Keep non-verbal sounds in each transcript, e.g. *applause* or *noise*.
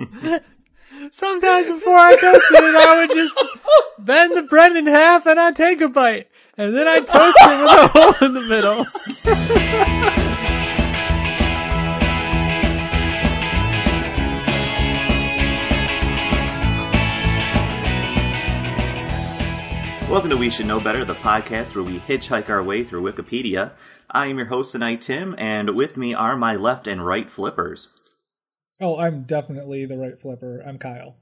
*laughs* Sometimes before I toasted it, I would just bend the bread in half and I'd take a bite. And then I'd toast it with a hole in the middle. Welcome to We Should Know Better, the podcast where we hitchhike our way through Wikipedia. I am your host tonight, Tim, and with me are my left and right flippers. Oh, I'm definitely the right flipper. I'm Kyle.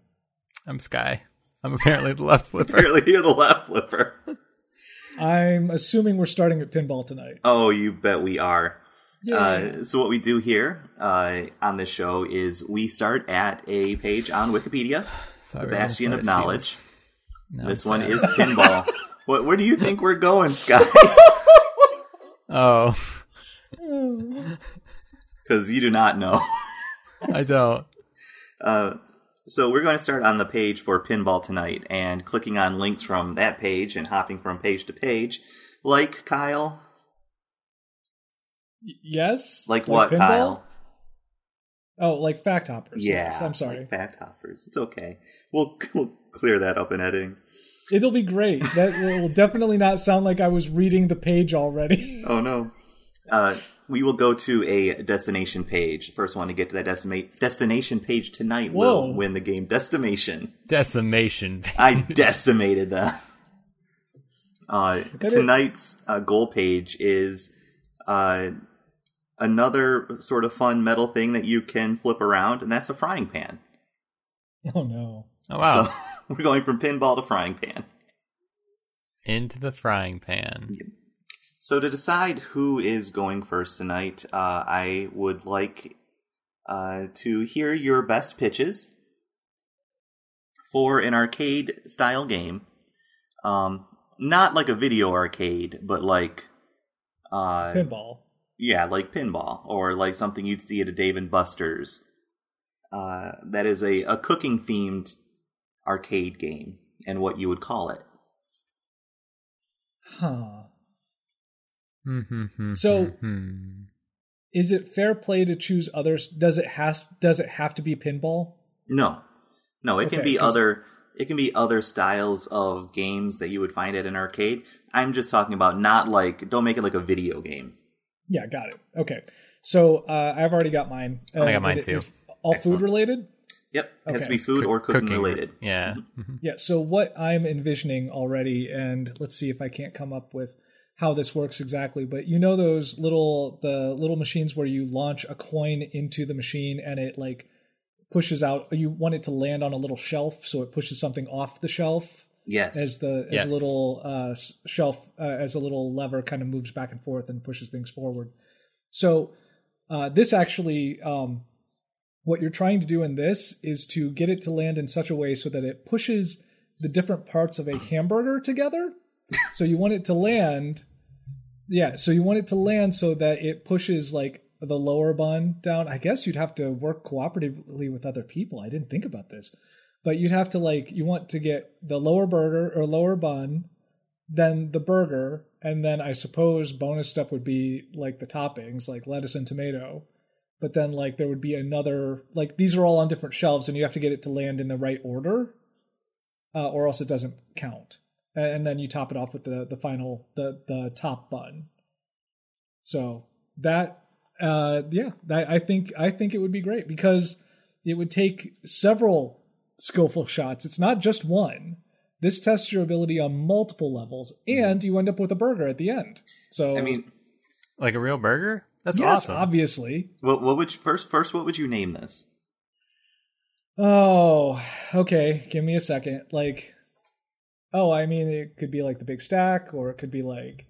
I'm Sky. I'm apparently the left flipper. Apparently, you're the left flipper. I'm assuming we're starting at pinball tonight. Oh, you bet we are. Yay. Uh, so, what we do here uh, on this show is we start at a page on Wikipedia, Thought *sighs* the we were gonna bastion of knowledge. No, This one is *laughs* pinball. what? Where do you think we're going, Scott? *laughs* Oh, *laughs* Because you do not know. I don't. Uh, so we're going to start on the page for pinball tonight, and clicking on links from that page and hopping from page to page, like Kyle, Y- yes. like, what, pinball? Kyle? Oh, like fact hoppers. Yeah, Yes, I'm sorry. like fact hoppers. It's okay. We'll *laughs* we'll clear that up in editing. It'll be great. That will definitely not sound like I was reading the page already. Oh no. Uh, we will go to a destination page. The first one to get to that destima- destination page tonight Whoa. will win the game Destimation. Decimation. I *laughs* decimated that. Uh, tonight's uh, goal page is uh, another sort of fun metal thing that you can flip around, and that's a frying pan. *laughs* Oh no. Oh wow. So *laughs* we're going from pinball to frying pan. Into the frying pan. So to decide who is going first tonight, uh, I would like uh, to hear your best pitches for an arcade style game. Um, not like a video arcade, but like uh, Pinball. yeah, like pinball or like something you'd see at a Dave and Buster's. Uh, that is a, a cooking themed arcade game, and what you would call it. Huh. So So- Is it fair play to choose others? Does it has does it have to be pinball? No, no, it can be be 'cause- other. It can be other styles of games that you would find at an arcade. I'm just talking about not like don't make it like a video game. Yeah, got it. Okay. So uh, I've already got mine. Uh, I got mine it- too. All Excellent. food related? Yep, it has to be food or cooking, related. Yeah. Yeah, so what I'm envisioning already, and let's see if I can't come up with how this works exactly, but you know those little the little machines where you launch a coin into the machine and it like pushes out you want it to land on a little shelf so it pushes something off the shelf Yes, as the as Yes. a little uh, shelf uh, as a little lever kind of moves back and forth and pushes things forward. So uh, this actually, um, what you're trying to do in this is to get it to land in such a way so that it pushes the different parts of a hamburger together. So you want it to land, yeah. So you want it to land so that it pushes like the lower bun down. I guess you'd have to work cooperatively with other people. I didn't think about this but you'd have to like you want to get the lower burger or lower bun then the burger and then i suppose bonus stuff would be like the toppings like lettuce and tomato but then like there would be another like these are all on different shelves and you have to get it to land in the right order uh, or else it doesn't count and, and then you top it off with the the final the the top bun so that uh yeah that, i think i think it would be great because it would take several skillful shots. It's not just one. This tests your ability on multiple levels, and you end up with a burger at the end. So I mean, Like a real burger? That's yes, awesome. obviously. what, what would you, first? First, what would you name this? Oh, okay. Give me a second. Like, oh, I mean, it could be like the big stack, or it could be like,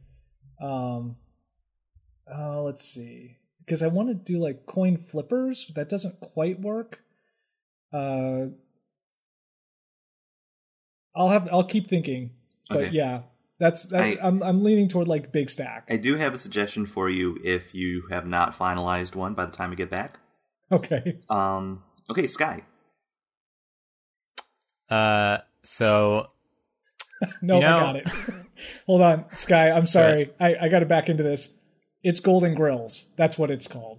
um, uh, let's see, because I want to do like coin flippers, but that doesn't quite work. Uh, I'll have I'll keep thinking, but Okay. yeah, that's that, I- I'm I'm leaning toward like big stack. I do have a suggestion for you if you have not finalized one by the time we get back. Okay. Um, okay, Sky. Uh, so *laughs* No, You know- I got it. *laughs* Hold on, Sky. I'm sorry. I, I got to back into this. It's Golden Grills. That's what it's called.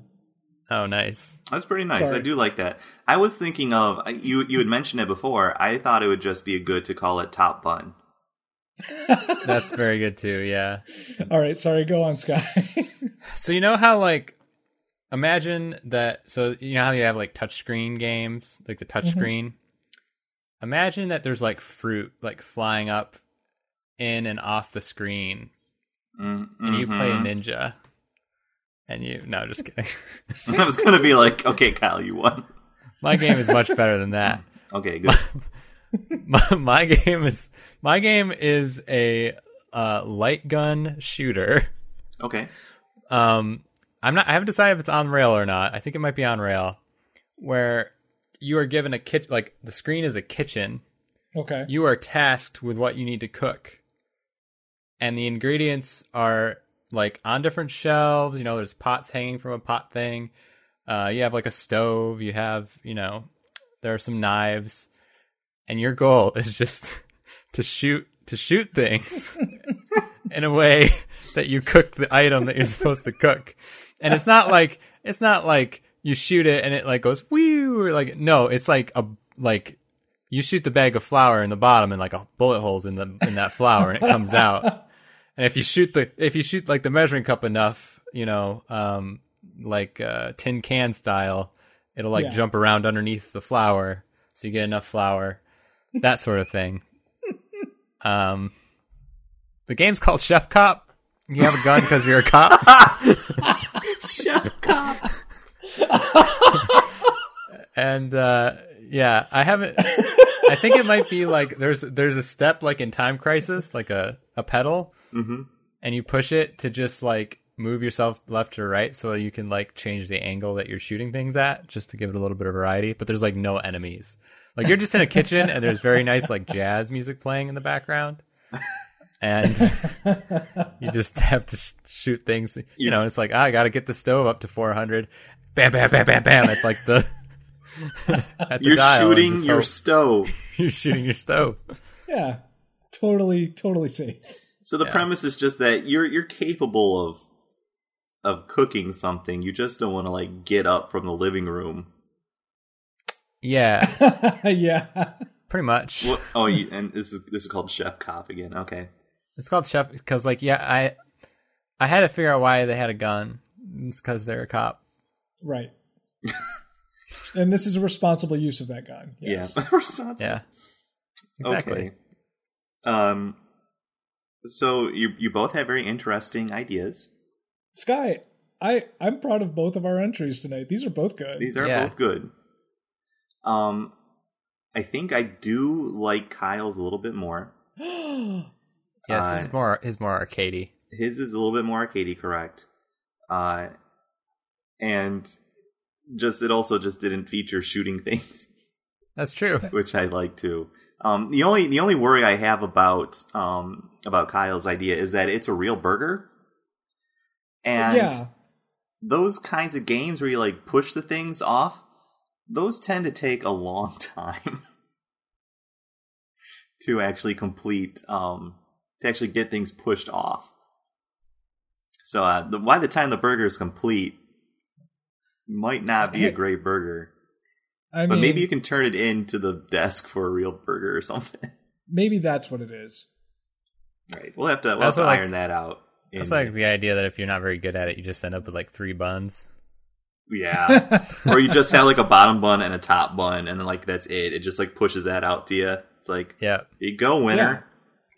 Oh, nice. That's pretty nice. Sorry. I do like that. I was thinking of you. You had mentioned it before. I thought it would just be good to call it Top Bun. *laughs* That's very good too. Yeah. All right, sorry, go on, Sky. So you know how like imagine that so you know how you have like touchscreen games, like the mm-hmm. touchscreen? Imagine that there's like fruit like flying up in and off the screen Mm, and you play a ninja. And you no, just kidding. *laughs* I was gonna be like, okay, Kyle, you won. my game is much better than that. *laughs* Okay, good. *laughs* My, my game is my game is a uh, light gun shooter. Okay. Um, I'm not. I haven't decided if it's on rail or not. I think it might be on rail, where you are given a kit. Like the screen is a kitchen. okay. You are tasked with what you need to cook, and the ingredients are like on different shelves. You know, there's pots hanging from a pot thing. Uh, you have like a stove. You have, you know, there are some knives, and your goal *laughs* is just to shoot to shoot things *laughs* in a way that you cook the item that you're supposed to cook. And it's not like it's not like you shoot it and it like goes woo like no, it's like a like you shoot the bag of flour in the bottom and like a bullet holes in the in that flour and it comes out. *laughs* And if you shoot the if you shoot like the measuring cup enough, you know, um like uh tin can style, it'll like Yeah. jump around underneath the flour so you get enough flour. That sort of thing. *laughs* Um the game's called Chef Cop. You have a gun because you're a cop. *laughs* Chef Cop. And uh yeah i haven't i think it might be like there's there's a step like in time crisis like a a pedal. Mhm. and you push it to just like move yourself left or right so you can like change the angle that you're shooting things at just to give it a little bit of variety. But there's like no enemies. Like you're just in a kitchen and there's very nice like jazz music playing in the background. And you just have to sh- shoot things you know it's like ah, i gotta get the stove up to 400 bam bam bam bam bam. At like the *laughs* You're dial and shooting just your hope stove. *laughs* you're shooting your stove Yeah, totally, totally safe. So the premise is just that you're you're capable of of cooking something. You just don't want to like get up from the living room. yeah *laughs* yeah. pretty much What? Oh, you, and this is this is called Chef Cop again. Okay. It's called chef because, like, yeah, I I had to figure out why they had a gun. It's because they're a cop. Right. And this is a responsible use of that gun. Yes. Yeah. *laughs* Responsible. Yeah, exactly. Okay. Um. So you you both have very interesting ideas. Sky, I I'm proud of both of our entries tonight. These are both good. These are Yeah. both good. Um, I think I do like Kyle's a little bit more. *gasps* Yes, Uh, his more his more arcadey. His is a little bit more arcadey, correct? Uh, and just it also just didn't feature shooting *laughs* things, That's true. which I like too. Um, the only the only worry I have about um about Kyle's idea is that it's a real burger, and yeah. those kinds of games where you like push the things off, those tend to take a long *laughs* time to actually complete, um, to actually get things pushed off. So uh, the, by the time the burger is complete, might not be a great burger, I but mean, maybe you can turn it into the desk for a real burger or something. *laughs* maybe that's what it is. right? We'll have to, we'll have Also to like- iron that out. It's like the idea that if you're not very good at it, you just end up with like three buns. Yeah. *laughs* or you just have like a bottom bun and a top bun, and then like that's it. It just like pushes that out to you. It's like, Yeah, here you go, winner.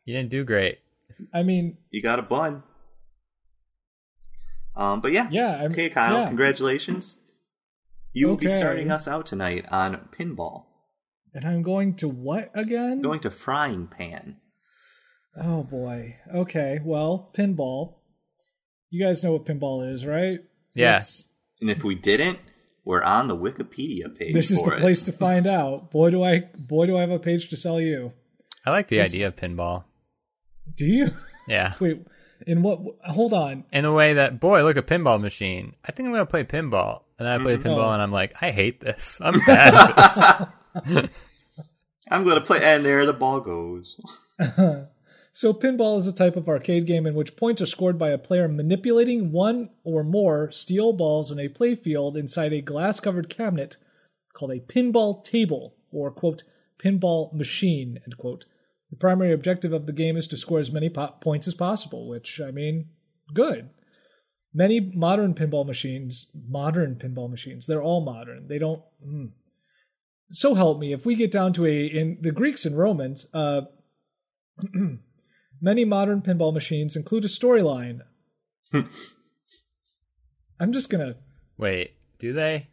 you didn't do great. I mean, You got a bun. Um, but yeah. yeah. I'm, Okay, Kyle, yeah. congratulations. You will be starting us out tonight on pinball. And I'm going to what again? Going to frying pan. Oh boy. Okay. Well, pinball. You guys know what pinball is, right? Yeah. And if we didn't, we're on the Wikipedia page. this is for the it. place to find out. Boy, do I! Boy, do I have a page to sell you. I like the Yes. idea of pinball. Do you? Yeah, *laughs* Wait. In what? Hold on. in the way that boy, look a pinball machine. I think I'm gonna play pinball, and then I play Mhm. pinball, Oh. and I'm like, I hate this. *laughs* I'm bad at this. *laughs* I'm going to play, and there the ball goes. *laughs* So, pinball is a type of arcade game in which points are scored by a player manipulating one or more steel balls in a playfield inside a glass covered cabinet called a pinball table or, quote, pinball machine, end quote. The primary objective of the game is to score as many po- points as possible, which, I mean, good. Many modern pinball machines, modern pinball machines, they're all modern. They don't. Mm. So help me, if we get down to a in the Greeks and Romans, uh, *clears throat* many modern pinball machines include a storyline. I'm just gonna. Wait, do they?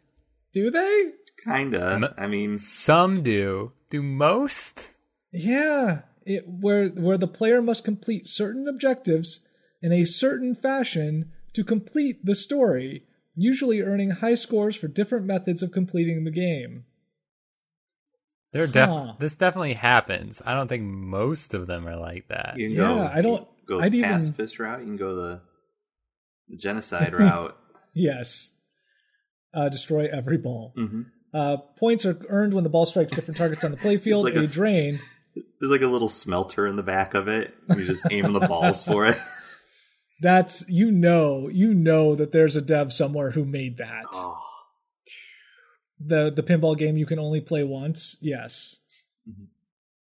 Do they? Kinda. M- I mean, Some do. Do most? Yeah, it, where where the player must complete certain objectives in a certain fashion to complete the story, usually earning high scores for different methods of completing the game. There def- Huh. this definitely happens. I don't think most of them are like that. you can Yeah, go. I don't- you can go I'd the even- pacifist route. You can go the, the genocide *laughs* route. Yes, uh, destroy every ball. hmm Uh, points are earned when the ball strikes different targets on the playfield. like a a- drain. *laughs* There's like a little smelter in the back of it. You just aim the balls for it. That's you know you know that there's a dev somewhere who made that. Oh, the the pinball game you can only play once. Yes. Mhm.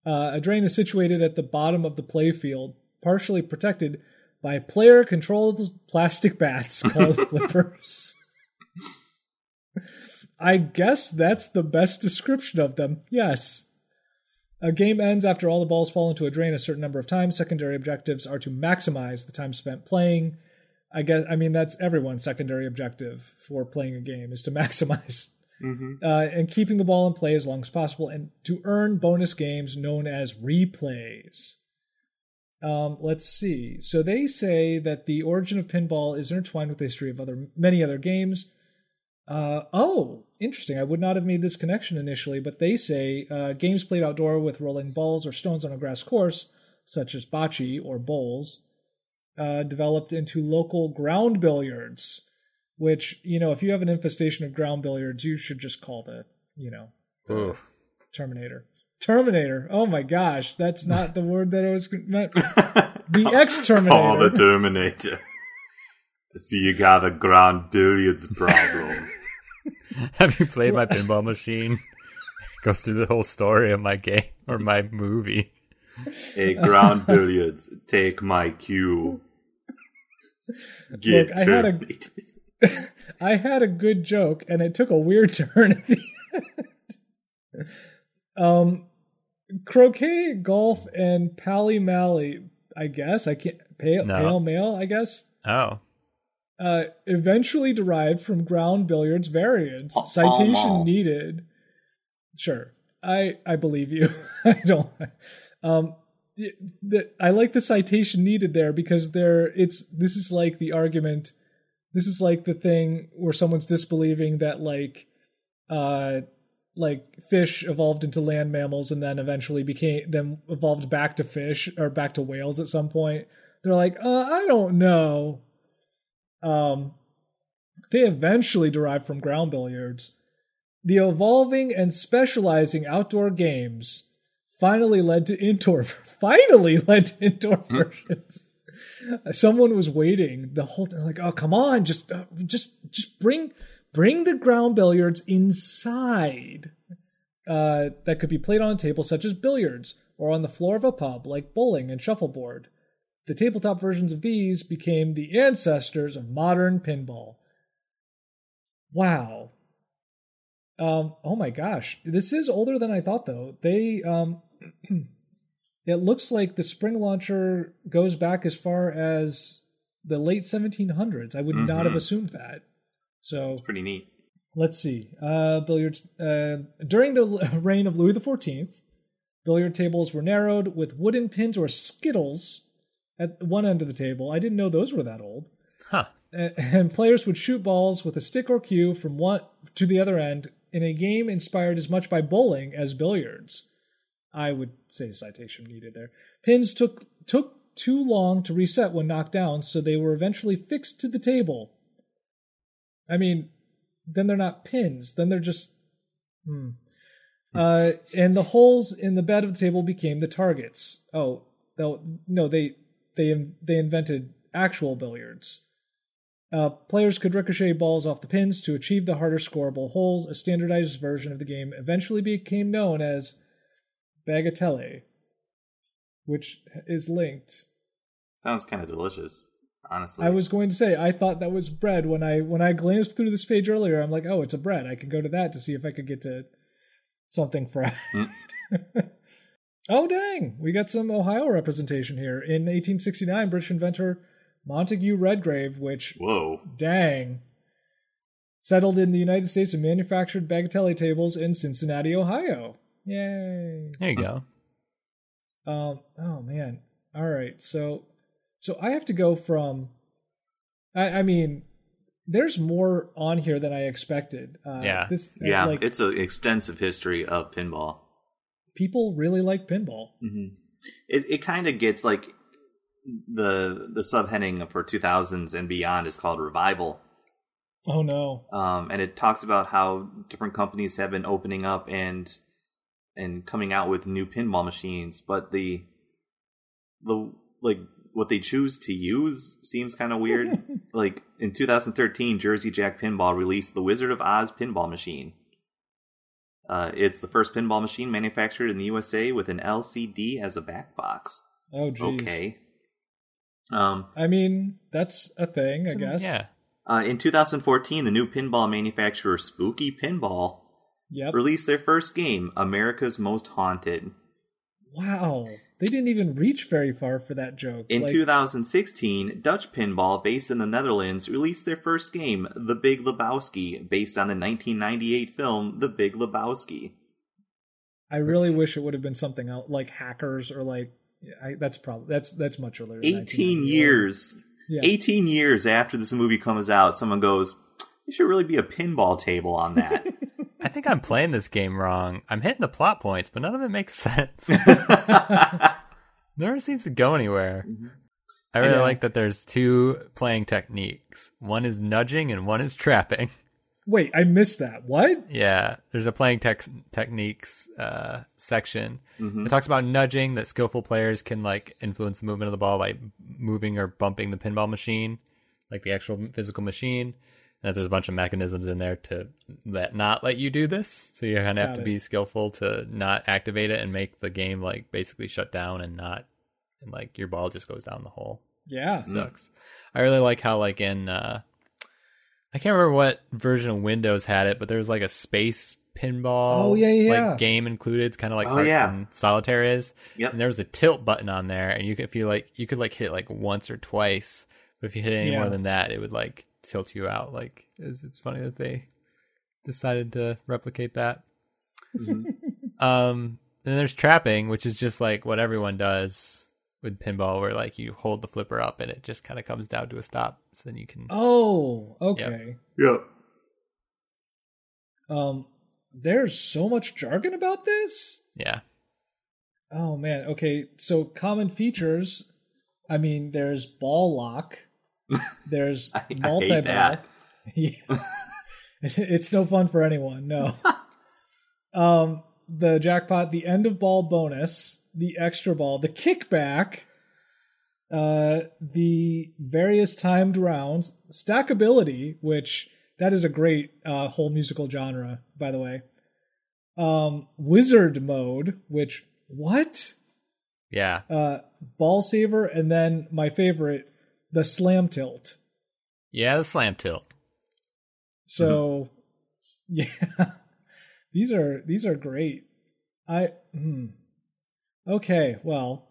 Uh, a drain is situated at the bottom of the playfield, partially protected by player-controlled plastic bats *laughs* called flippers. I guess that's the best description of them. Yes. A game ends after all the balls fall into a drain a certain number of times. Secondary objectives are to maximize the time spent playing. I guess I mean that's everyone's secondary objective for playing a game is to *laughs* maximize hmm uh, and keeping the ball in play as long as possible, and to earn bonus games known as replays. Um, let's see. So they say that the origin of pinball is intertwined with the history of other many other games. Uh, oh, interesting. I would not have made this connection initially, but they say uh, games played outdoor with rolling balls or stones on a grass course, such as bocce or bowls, uh, developed into local ground billiards which you know if you have an infestation of ground billiards you should just call the you know Ooh. terminator terminator oh my gosh that's not the word that i was meant *laughs* the exterminator Call the Terminator. *laughs* See you got a ground billiards problem. *laughs* *laughs* Have you played my pinball machine? *laughs* Goes through the whole story of my game or my movie. hey, ground billiards, take my cue. Get Look, I had a- terminated. *laughs* i had a good joke and it took a weird turn at the end um croquet golf and pally mally i guess i can't pale, No. pale mail i guess Oh. Uh, eventually derived from ground billiards variants. Oh, Citation oh, no. needed. Sure, I I believe you. *laughs* I don't. Um, the, I like the citation needed there because there it's this is like the argument. This is like the thing where someone's disbelieving that like, uh, like fish evolved into land mammals and then eventually became then evolved back to fish or back to whales at some point. They're like, uh, I don't know. Um, they eventually derived from ground billiards. The evolving and specializing outdoor games finally led to indoor. *laughs* Finally led to indoor versions. Someone was waiting the whole time, like, oh come on, just, uh, just, just bring, bring the ground billiards inside. Uh, that could be played on a table such as billiards or on the floor of a pub like bowling and shuffleboard. The tabletop versions of these became the ancestors of modern pinball. Wow. Um, oh my gosh. This is older than I thought though. They um *clears throat* it looks like the spring launcher goes back as far as the late 1700s. I would not have Mhm. assumed that. So It's pretty neat. let's see. Uh, billiards. Uh, during the *laughs* reign of Louis XIV, billiard tables were narrowed with wooden pins or skittles at one end of the table. I didn't know those were that old. Huh. And players would shoot balls with a stick or cue from one to the other end in a game inspired as much by bowling as billiards. I would say citation needed there. Pins took took too long to reset when knocked down, so they were eventually fixed to the table. I mean, then they're not pins. Then they're just. Hmm. Uh, and the holes in the bed of the table became the targets. Oh, though no they they they invented actual billiards. Uh, players could ricochet balls off the pins to achieve the harder scoreable holes. A standardized version of the game eventually became known as bagatelle, which is linked. Sounds kind of delicious, honestly. I was going to say I thought that was bread when I when I glanced through this page earlier. I'm like, oh, it's a bread. I can go to that to see if I could get to something fried. Mm. *laughs* oh dang, we got some Ohio representation here. In 1869, British inventor Montague Redgrave, which Whoa. dang, settled in the United States and manufactured bagatelle tables in Cincinnati, Ohio. Yay! There you go. Um. Oh man. All right. So, so I have to go from. I, I mean, there's more on here than I expected. Uh, Yeah. This. uh, Yeah, Like it's an extensive history of pinball. People really like pinball. hmm It it kind of gets like the the subheading for 2000s and beyond is called revival, Oh no. um, and it talks about how different companies have been opening up and and coming out with new pinball machines, but the the like what they choose to use seems kind of weird. *laughs* like in 2013, Jersey Jack Pinball released the Wizard of Oz pinball machine. Uh, it's the first pinball machine manufactured in the USA with an LCD as a back box. Oh geez. Okay. Um, I mean, that's a thing, I Some- guess. Yeah. uh, in 2014, the new pinball manufacturer Spooky Pinball Yep. released their first game, America's Most Haunted. Wow. They didn't even reach very far for that joke. In Like, 2016, Dutch Pinball, based in the Netherlands, released their first game, The Big Lebowski, based on the 1998 film The Big Lebowski. I really wish it would have been something else, like hackers or like. I, that's probably that's that's much earlier. 18 years. Yeah. 18 years after this movie comes out, someone goes, "There should really be a pinball table on that." *laughs* I think I'm playing this game wrong. I'm hitting the plot points, but none of it makes sense. *laughs* *laughs* Never seems to go anywhere. I really like that there's two playing techniques. One is nudging and one is trapping. *laughs* Wait, I missed that. What? Yeah, there's a playing tech techniques uh, section. Mhm. It talks about nudging that skillful players can like influence the movement of the ball by moving or bumping the pinball machine, like the actual physical machine. And that there's a bunch of mechanisms in there to that not let you do this. So you kind of have Got to it. be skillful to not activate it and make the game like basically shut down and not and like your ball just goes down the hole Yeah. sucks. I really like how like in uh I can't remember what version of Windows had it, but there was like a space pinball Oh, yeah, yeah. like game included. It's kind of like Oh, yeah. and Solitaire is. Yep. And there was a tilt button on there and you could if you like you could like hit it like once or twice, but if you hit any Yeah. more than that, it would like tilt you out. Like it's, it's funny that they decided to replicate that. Mhm. *laughs* Um, then there's trapping, which is just like what everyone does with pinball, where like you hold the flipper up and it just kind of comes down to a stop, so then you can. Oh, okay. Yep. Um, there's so much jargon about this. Yeah, Oh man. Okay. So common features. I mean, there's ball lock. There's *laughs* I, I hate multi ball. that. Yeah. *laughs* it's no fun for anyone. No. *laughs* um, the jackpot, the end of ball bonus, the extra ball, the kickback, uh, the various timed rounds, stackability, which that is a great uh, whole musical genre, by the way. Um, wizard mode, which what? yeah, Uh, ball saver, and then my favorite, the slam tilt. yeah. The slam tilt. So, *laughs* yeah, these are these are great. I hmm. okay. Well,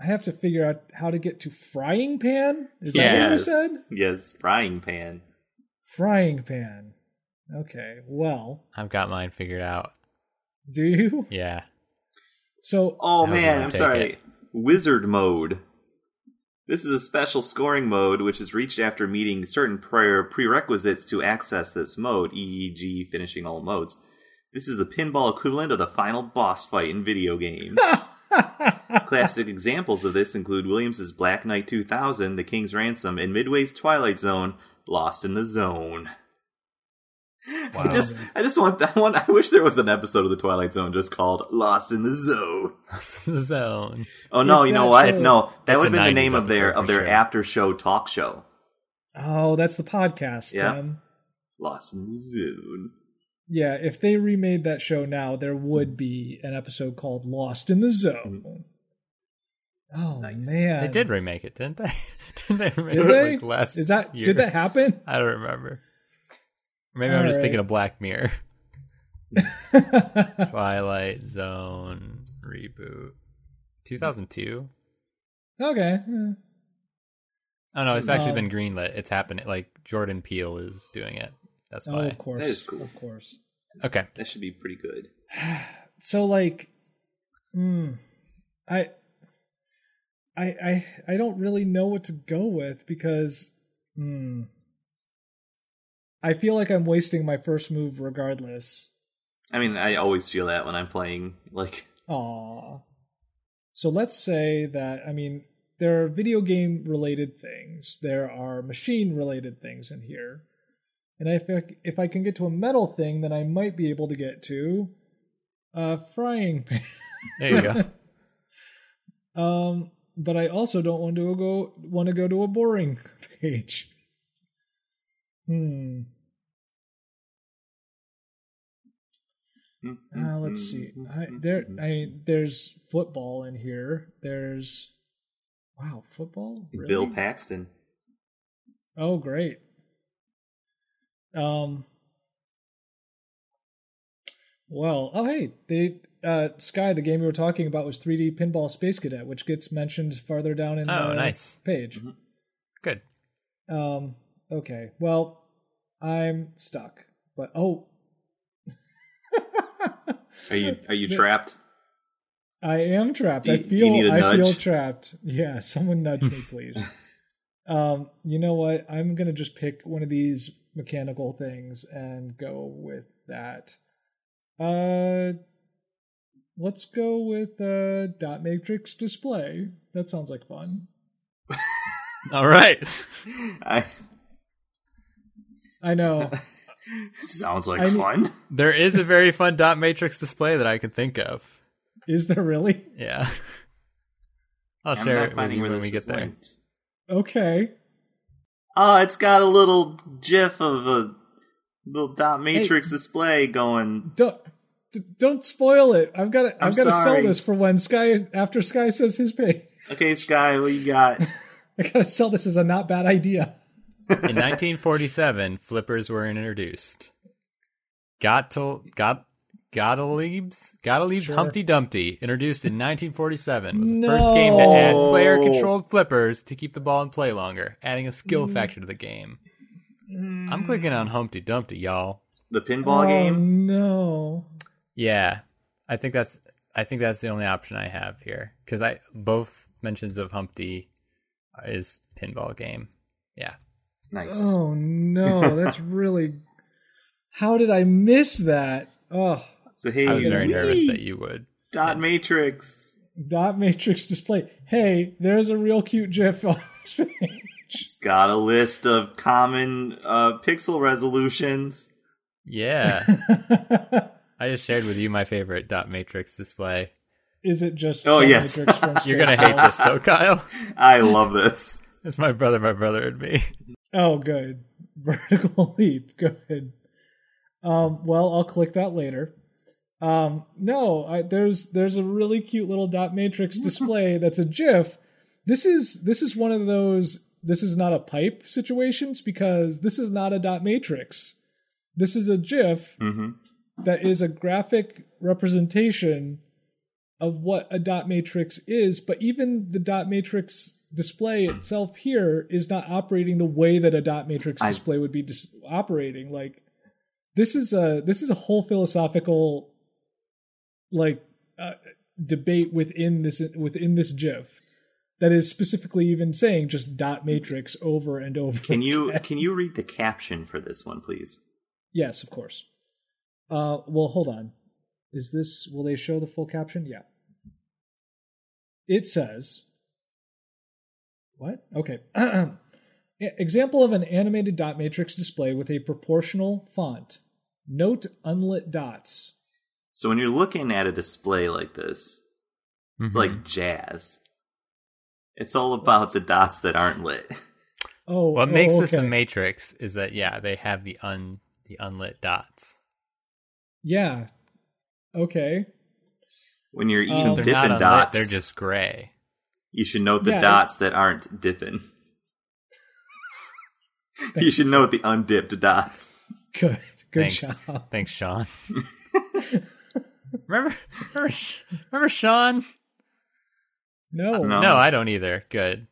I have to figure out how to get to frying pan. Is that what you Yes. said? Yes, frying pan. Frying pan. Okay. Well, I've got mine figured out. do you? Yeah, So Oh man, I I'm sorry. it? Wizard mode. This is a special scoring mode which is reached after meeting certain prior prerequisites to access this mode, e.g., finishing all modes. This is the pinball equivalent of the final boss fight in video games. *laughs* Classic examples of this include Williams's Black Knight 2000, The King's Ransom, and Midway's Twilight Zone, Lost in the Zone. I just, I just want that one. *laughs* I wish there was an episode of the Twilight Zone just called "Lost in the Zone." the zone. Oh no, If you know what? show- No, that would a have been the name of their of their sure. after show talk show. Oh, that's the podcast. Yeah. Tim. Lost in the Zone. Yeah, if they remade that show now, there would be an episode called Lost in the Zone. Mm-hmm. Oh Nice. man. They did remake it, didn't they? *laughs* didn't they remake Did it like last Is that year? did that happen? *laughs* I don't remember. Maybe I'm just Alright. thinking of Black Mirror. *laughs* Twilight Zone reboot. 2002? okay. yeah. Oh no, it's actually Um, been greenlit. It's happening. Like Jordan Peele is doing it. That's Oh, why. of course. That is cool. Of course. Okay. That should be pretty good. *sighs* So like hmm, I I I I don't really know what to go with because hmm, I feel like I'm wasting my first move regardless. I mean, I always feel that when I'm playing. Like, Aw. So let's say that I mean there are video game related things, there are machine related things in here, and if I, if I can get to a metal thing, then I might be able to get to a frying *laughs* pan. There you go. *laughs* Um, but I also don't want to go want to go to a boring *laughs* page. Hmm. Uh, let's see. I, there, I there's football in here. There's wow, football. Really? Bill Paxton. Oh, great. Um. Well, oh hey, they uh Sky, the game we were talking about was 3D Pinball Space Cadet, which gets mentioned farther down in Oh, the nice. page. Good. Um. Okay. Well, I'm stuck. But oh, Are you are you Yeah. *laughs* trapped? I am trapped. Do I you- do you feel need a I feel trapped. Yeah, *laughs* someone nudge me, please. *laughs* um, you know what? I'm gonna just pick one of these mechanical things and go with that. Uh, let's go with uh, dot matrix display. That sounds like fun. All right. I, I know. *laughs* sounds like I need- fun. There is a very fun dot matrix display that I can think of. Is there really? Yeah. *laughs* I'll I'm share not it with finding you where when this we is get there. linked. Okay. Oh, it's got a little GIF of a little dot matrix display going. Don't don't spoil it. I've got to. I'm I've got to sell this for when Sky after Sky says his pay. Okay, Sky, what you got? *laughs* I got to sell this as a not bad idea. In 1947, flippers were introduced. Got to got Gottlieb's Gottlieb's Sure. Humpty Dumpty, introduced in 1947, was the first game to add player-controlled flippers to keep the ball in play longer, adding a skill Mm. factor to the game. I'm clicking on Humpty Dumpty, y'all. The pinball oh, game? No. Yeah, I think that's I think that's the only option I have here because I both mentions of Humpty is pinball game. Yeah, Nice. Oh no, that's *laughs* really. How did I miss that? Oh, So hey, I was very nervous that you would. dot matrix. dot matrix display. Hey, there's a real cute GIF on this page. It's got a list of common uh, pixel resolutions. Yeah, *laughs* I just shared with you my favorite dot matrix display. Is it just? Oh, dot yes. *laughs* You're gonna hate this though, Kyle. I love this. It's my brother, my brother, and me. Oh, good. *laughs* Vertical leap. Good. Um, well, I'll click that later. Um, no, I, there's there's a really cute little dot matrix *laughs* display that's a GIF. This is this is one of those. This is not a pipe situations because this is not a dot matrix. This is a GIF hmm that is a graphic representation of what a dot matrix is, but even the dot matrix display itself here is not operating the way that a dot matrix I- display would be dis- operating. Like this is a this is a whole philosophical like uh, debate within this within this GIF that is specifically even saying just dot matrix over and over. Can you again. can you read the caption for this one, please? Yes, of course. Uh, well, hold on. Is this? Will they show the full caption? Yeah. It says. What? Okay. *clears throat* Example of an animated dot matrix display with a proportional font. Note unlit dots. So when you're looking at a display like this, it's Mhm. like jazz. It's all about the dots that aren't lit. Oh, what oh, makes this a matrix is that yeah, they have the un the unlit dots. Yeah. Okay. When you're eating Um, They're Dippin' unlit, Dots, they're just gray. You should note the Yeah, it- dots that aren't dipping. you should note the undipped dots. Good. Good Thanks. job. Thanks, Sean. remember, remember, remember Sean? No. No. No, I don't either. Good.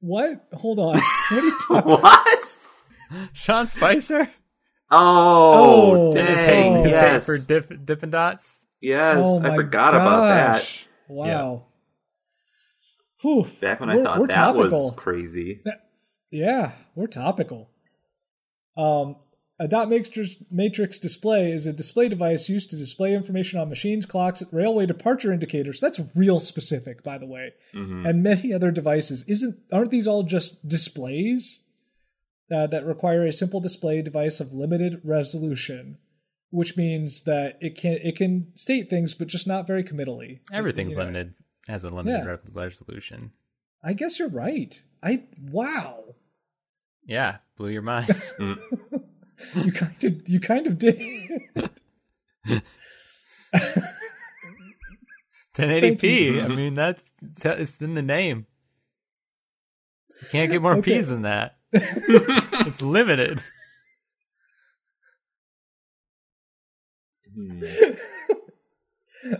What? Hold on. What are you *laughs* what? Sean Spicer? Oh, Oh, His hate, dang! his hate Yes, for dip, Dippin' Dots? yes. Oh I my forgot about that. gosh. Wow. Whew. Back when I thought that topical. was crazy. Yeah, we're topical. Um, a dot matrix, matrix display is a display device used to display information on machines, clocks, railway departure indicators. That's real specific, by the way, hmm and many other devices. Isn't aren't these all just displays uh, that require a simple display device of limited resolution, which means that it can it can state things, but just not very committally. Everything's Yeah. limited, has a limited Yeah. resolution. I guess you're right. I wow. Yeah, blew your mind. *laughs* you kind of you kind of did 1080p. I mean, that's it's in the name. You can't get more Okay. P's than that. *laughs* it's limited. Hmm. *laughs*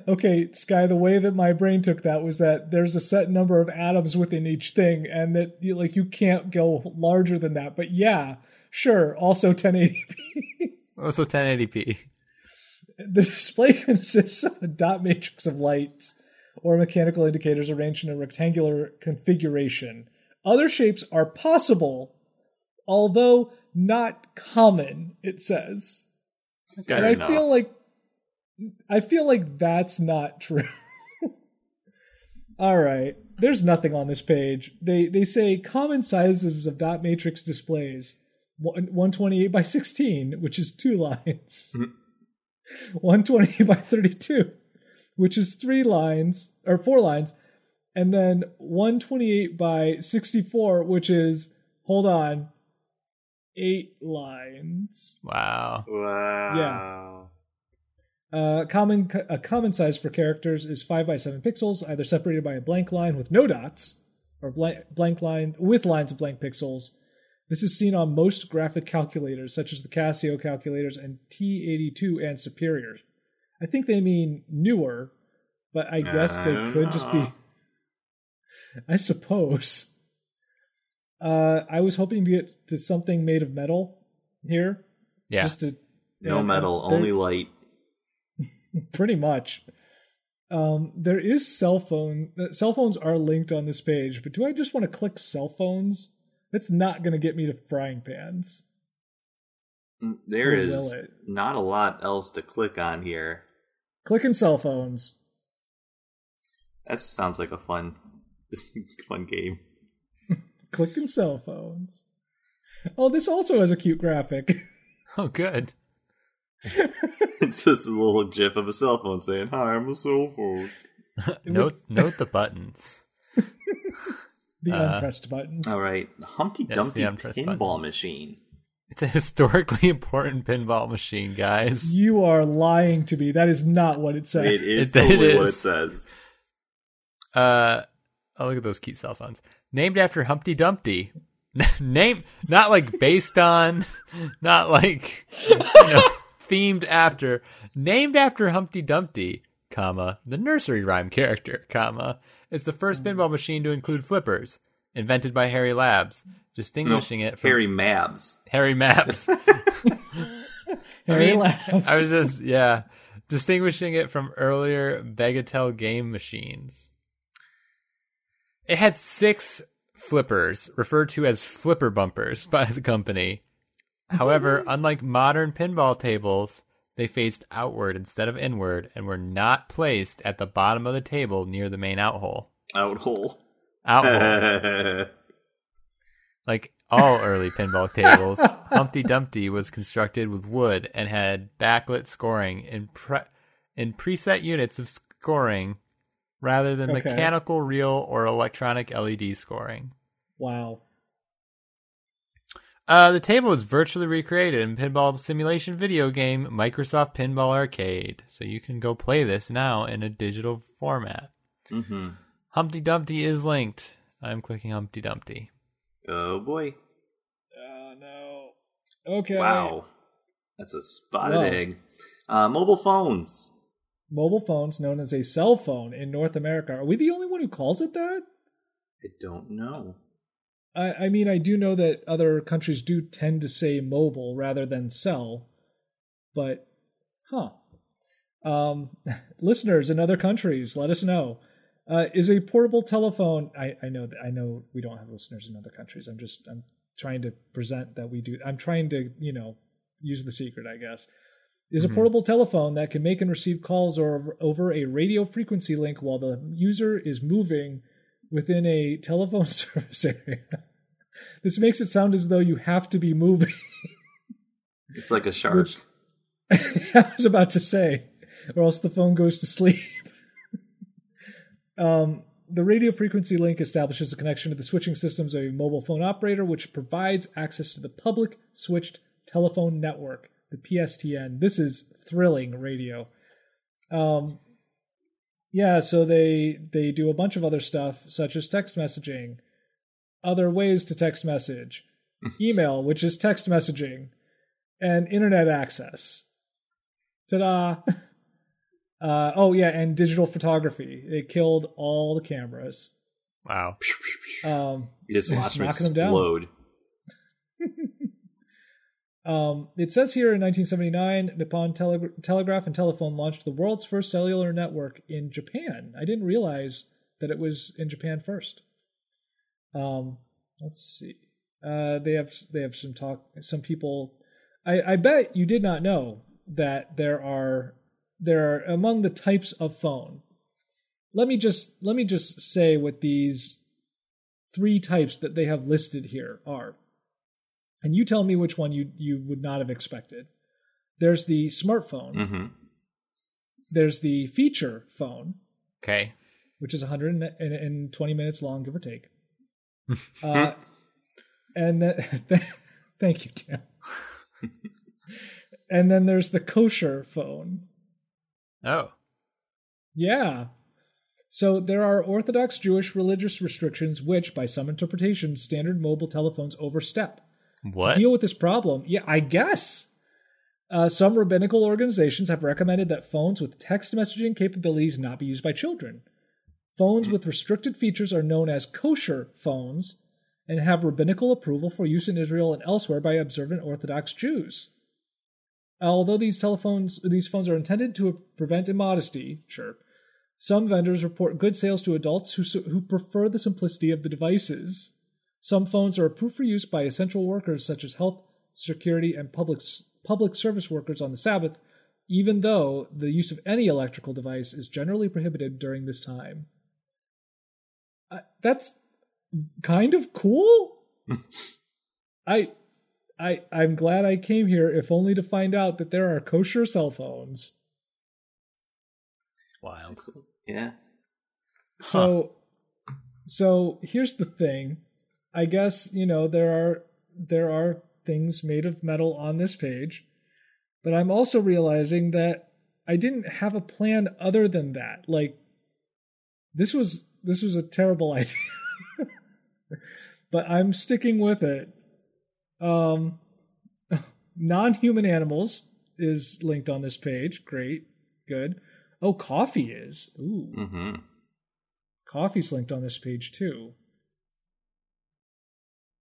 okay sky the way that my brain took that was that there's a set number of atoms within each thing and that you like you can't go larger than that but yeah sure also 1080p Also 1080p. the display *laughs* consists of a dot matrix of light or mechanical indicators arranged in a rectangular configuration other shapes are possible although not common it says Fair and I enough. feel like I feel like that's not true. *laughs* All right, there's nothing on this page. They they say common sizes of dot matrix displays: one- 128 by 16, which is two lines. *laughs* Mhm. 128 by 32, which is three lines or four lines, and then 128 by 64, which is hold on, eight lines. Wow. Wow. Uh, common a common size for characters is five by seven pixels, either separated by a blank line with no dots, or blank, blank line with lines of blank pixels. This is seen on most graphic calculators, such as the Casio calculators and T82 and Superior. I think they mean newer, but I guess I they don't could just be. *laughs* I suppose. Uh, I was hoping to get to something made of metal here, Yeah. just to No yeah, metal, only light. *laughs* pretty much. Um, there is cell phone. uh, Cell phones are linked on this page, but do I just want to click cell phones? That's not going to get me to frying pans. Mm, There Or is not a lot else to click on here. Clicking cell phones. That sounds like a fun, *laughs* fun game. *laughs* Clicking cell phones. Oh, this also has a cute graphic. Oh, good. *laughs* It's just a little gif of a cell phone saying, "Hi, I'm a cell phone." *laughs* note note the buttons. The Uh, unpressed buttons. All right, Humpty Yes, Dumpty the pinball button. machine. It's a historically *laughs* important pinball machine, guys. You are lying to me. That is not what it says. It is It- it totally what it is. says. Uh, oh, look at those cute cell phones. Named after Humpty Dumpty. Name not like based on, not like you know, themed after. Named after Humpty Dumpty, comma the nursery rhyme character, comma is the first mm. pinball machine to include flippers, invented by Harry Labs, distinguishing it from Harry Mabs. Harry Maps. *laughs* *laughs* Harry mean, laughs. I was just yeah, distinguishing it from earlier Bagatelle game machines. It had six flippers, referred to as flipper bumpers by the company. However, *laughs* unlike modern pinball tables, they faced outward instead of inward and were not placed at the bottom of the table near the main out hole. Out hole. Out hole. *laughs* like all early pinball tables, *laughs* Humpty Dumpty was constructed with wood and had backlit scoring in pre- in preset units of scoring rather than Okay. mechanical reel or electronic LED scoring. Wow. Uh, the table was virtually recreated in pinball simulation video game Microsoft Pinball Arcade, so you can go play this now in a digital format. Mm-hmm. Humpty Dumpty is linked. I'm clicking Humpty Dumpty. Oh boy! Oh no. Okay. Wow, that's a spotted Whoa. egg. Uh, mobile phones. Mobile phones known as a cell phone in North America. Are we the only one who calls it that? I don't know. I, I mean, I do know that other countries do tend to say mobile rather than cell, but huh. Um, *laughs* listeners in other countries, let us know. Uh, is a portable telephone? I, I know that I know we don't have listeners in other countries. I'm just I'm trying to present that we do. I'm trying to you know use the secret, I guess. Is a Mhm. portable telephone that can make and receive calls or over a radio frequency link while the user is moving within a telephone *laughs* service area. This makes it sound as though you have to be moving. It's like a shark. Which- *laughs* I was about to say, or else the phone goes to sleep. um, the radio frequency link establishes a connection to the switching systems of a mobile phone operator, which provides access to the public switched telephone network, the PSTN. This is thrilling radio. Um, yeah, so they they do a bunch of other stuff, such as text messaging, other ways to text message, *laughs* email, which is text messaging, and internet access. Ta-da! *laughs* Uh, oh yeah, and digital photography. They killed all the cameras. Wow. Um, You just Just watch them knocking them down. explode. Um, it says here in 1979, Nippon Tele- Telegraph and Telephone launched the world's first cellular network in Japan. I didn't realize that it was in Japan first. Um, let's see. Uh, they have they have some talk. Some people. I, I bet you did not know that there are there are among the types of phone. Let me just let me just say what these three types that they have listed here are. And you tell me which one you you would not have expected. There's the smartphone. Mm-hmm. There's the feature phone, Okay. which is 120 minutes long, give or take. *laughs* uh, and then, *laughs* thank you, Tim. *laughs* and then there's the kosher phone. Oh. Yeah. So there are Orthodox Jewish religious restrictions which, by some interpretations, standard mobile telephones overstep. What? To deal with this problem, yeah, I guess. Uh, some rabbinical organizations have recommended that phones with text messaging capabilities not be used by children. Phones with restricted features are known as kosher phones and have rabbinical approval for use in Israel and elsewhere by observant Orthodox Jews. Although these telephones, these phones are intended to prevent immodesty, sure, some vendors report good sales to adults who who prefer the simplicity of the devices. Some phones are approved for use by essential workers such as health, security, and public public service workers on the Sabbath, even though the use of any electrical device is generally prohibited during this time. Uh, that's kind of cool. *laughs* I I I'm glad I came here if only to find out that there are kosher cell phones. Wild. Yeah. So so here's the thing. I guess, you know, there are there are things made of metal on this page, but I'm also realizing that I didn't have a plan other than that. Like this was this was a terrible *laughs* idea. but I'm sticking with it. Um *laughs* non-human animals is linked on this page. Great. Good. Oh, coffee is. Ooh. Mm-hmm. Coffee's linked on this page too.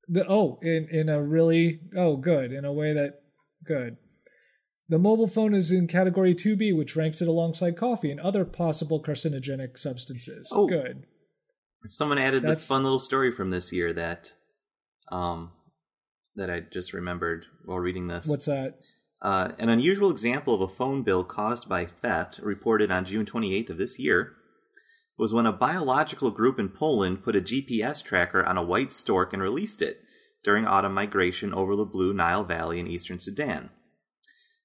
The oh, in in a really oh good in a way that good. The mobile phone is in category 2B, which ranks it alongside coffee and other possible carcinogenic substances. Oh. Good. Someone added That's- the fun little story from this year that, um, that I just remembered while reading this. What's that? Uh, an unusual example of a phone bill caused by theft, reported on June 28th of this year, was when a biological group in Poland put a GPS tracker on a white stork and released it. during autumn migration over the Blue Nile Valley in eastern Sudan.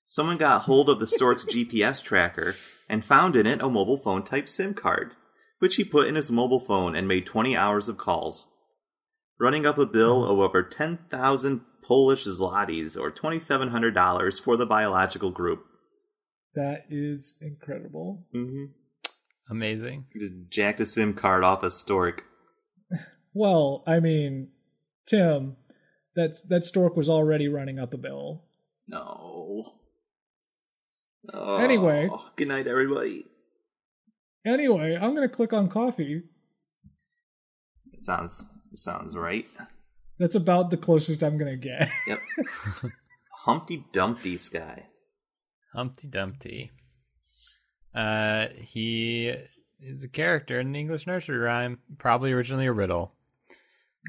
Someone got hold of the stork's *laughs* GPS tracker and found in it a mobile phone type SIM card, which he put in his mobile phone and made 20 hours of calls, running up a bill of over 10,000 Polish zlotys or $2,700 for the biological group. That is incredible. Mm-hmm. Amazing. He just jacked a SIM card off a stork. *laughs* Well, I mean, Tim, that that stork was already running up a bill. No. *laughs* Oh, Anyway. Good night, everybody. Anyway, I'm gonna click on coffee. It sounds it sounds right. That's about the closest I'm gonna get. Yep. *laughs* Humpty Dumpty Sky. Humpty Dumpty. Uh, he is a character in an English nursery rhyme, probably originally a riddle.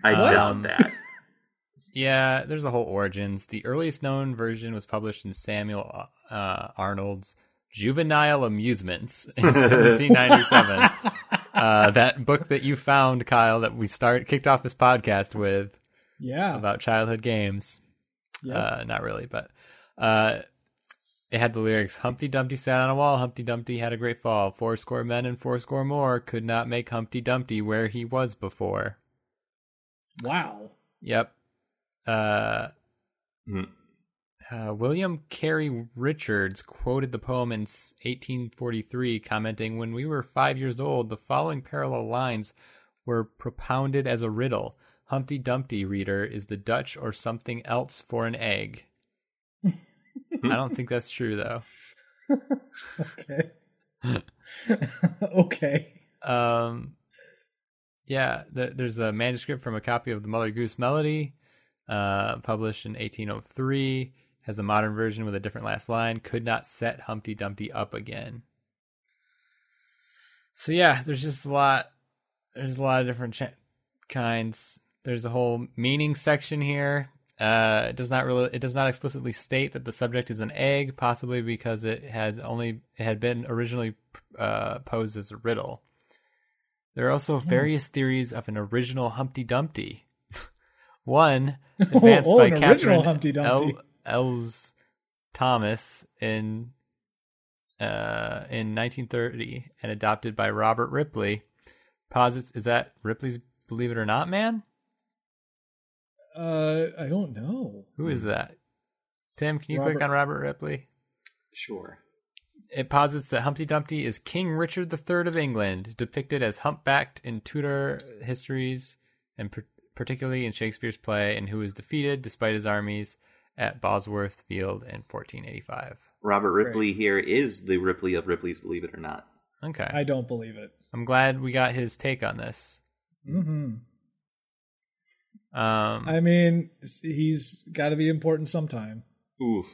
I Um, doubt *laughs* that. Yeah, there's a whole origins. The earliest known version was published in Samuel uh, Arnold's Juvenile Amusements in *laughs* 1797. uh, that book that you found, Kyle, that we start kicked off this podcast with yeah. about childhood games. yeah. Uh, not really, but uh, it had the lyrics: "Humpty Dumpty sat on a wall. Humpty Dumpty had a great fall. Fourscore men and fourscore more could not make Humpty Dumpty where he was before." wow. Yep. Uh, Mhm. uh, William Carey Richards quoted the poem in 1843, commenting, When we were five years old, the following parallel lines were propounded as a riddle. Humpty Dumpty, reader, is the Dutch or something else for an egg. I don't think that's true, though. *laughs* Okay. *laughs* okay. Um, yeah, th- there's a manuscript from a copy of the Mother Goose Melody, uh, published in 1803. Has a modern version with a different last line. Could not set Humpty Dumpty up again. So yeah, there's just a lot. There's a lot of different kinds. There's a whole meaning section here. Uh, it does not really. It does not explicitly state that the subject is an egg, possibly because it has only it had been originally uh, posed as a riddle. There are also various theories of an original Humpty Dumpty. *laughs* One *laughs* advanced oh, by original Katherine Humpty Dumpty. El- Elwes Thomas in uh, in 1930 and adopted by Robert Ripley. Posits is that Ripley's Believe It or Not Man? Uh, I don't know. Who is that? Tim, can you Robert- click on Robert Ripley? Sure. It posits that Humpty Dumpty is King Richard III of England, depicted as humpbacked in Tudor histories and per- particularly in Shakespeare's play, and who was defeated despite his armies at Bosworth Field in 1485. Robert Ripley here is the Ripley of Ripley's Believe It or Not. Okay. I don't believe it. I'm glad we got his take on this. hmm Um, I mean, he's got to be important sometime. Oof.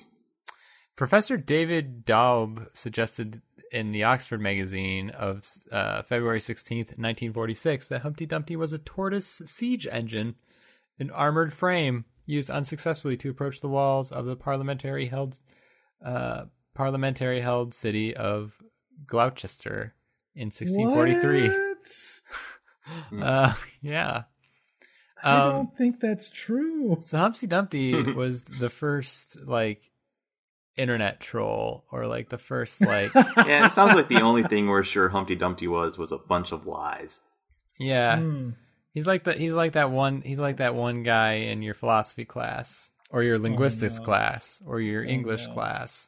Professor David Daube suggested in the Oxford magazine of uh, February 16th, 1946, that Humpty Dumpty was a tortoise siege engine, an armored frame used unsuccessfully to approach the walls of the parliamentary held uh, parliamentary held city of Gloucester in 1643. What? *laughs* Uh, yeah. I Um, don't think that's true. *laughs* So Humpty Dumpty *laughs* was the first like internet troll or like the first *laughs* like Yeah, it sounds like the only thing we're sure Humpty Dumpty was was a bunch of lies. yeah. Hmm. He's like the he's like that one he's like that one guy in your philosophy class or your linguistics Oh, no. class or your English no. class.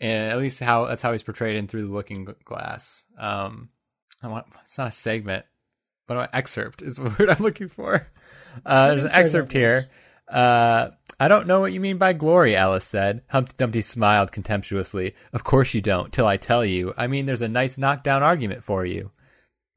And at least how that's how he's portrayed in through the looking glass. Um I want it's not a segment, but an excerpt is *laughs* the word I'm looking for. Uh, there's an excerpt here. Uh, I don't know what you mean by glory, Alice said. Humpty Dumpty smiled contemptuously. Of course you don't, till I tell you. I mean, there's a nice knockdown argument for you.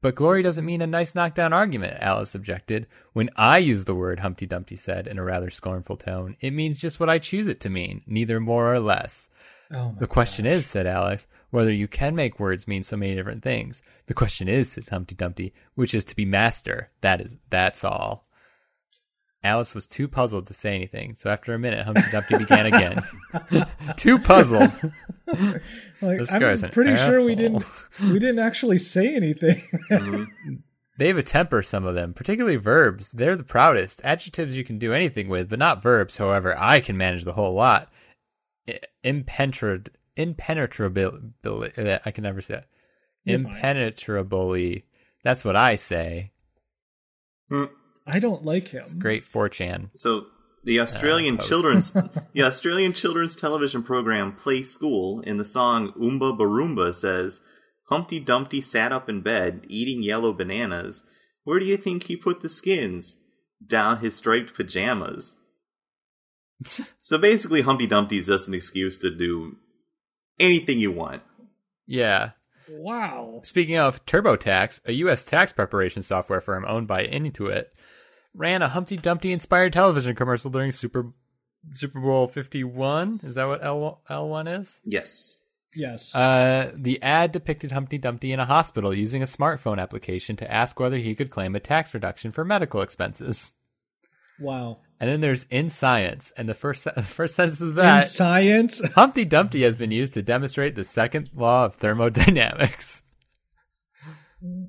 But glory doesn't mean a nice knockdown argument, Alice objected. When I use the word, Humpty Dumpty said in a rather scornful tone, it means just what I choose it to mean, neither more or less. Oh The question is, said Alice, whether you can make words mean so many different things. The question is, says Humpty Dumpty, which is to be master. That is, that's all. Alice was too puzzled to say anything, so after a minute, Humpty Dumpty began again. *laughs* too puzzled. *laughs* Like, This I'm pretty sure we didn't we didn't actually say anything. Mhm. They have a temper, some of them, particularly verbs. They're the proudest. Adjectives you can do anything with, but not verbs. However, I can manage the whole lot. I- Impenetrable, impenetrability. I can never say that. You're fine. Impenetrably. That's what I say. Hmm. I don't like him. It's great 4chan. So the uh, Australian post. children's *laughs* the Australian children's television program Play School in the song Oomba Baroomba says Humpty Dumpty sat up in bed eating yellow bananas. Where do you think he put the skins? Down his striped pajamas. *laughs* so basically Humpty Dumpty is just an excuse to do anything you want. Yeah. Wow. Speaking of TurboTax, a U.S. tax preparation software firm owned by Intuit, ran a Humpty Dumpty inspired television commercial during Super Super Bowl 51. Is that what L L1 is? Yes. Yes. Uh, the ad depicted Humpty Dumpty in a hospital using a smartphone application to ask whether he could claim a tax reduction for medical expenses. wow. And then there's in science, and the first *laughs* the first sentence of that In science, *laughs* Humpty Dumpty has been used to demonstrate the second law of thermodynamics. *laughs*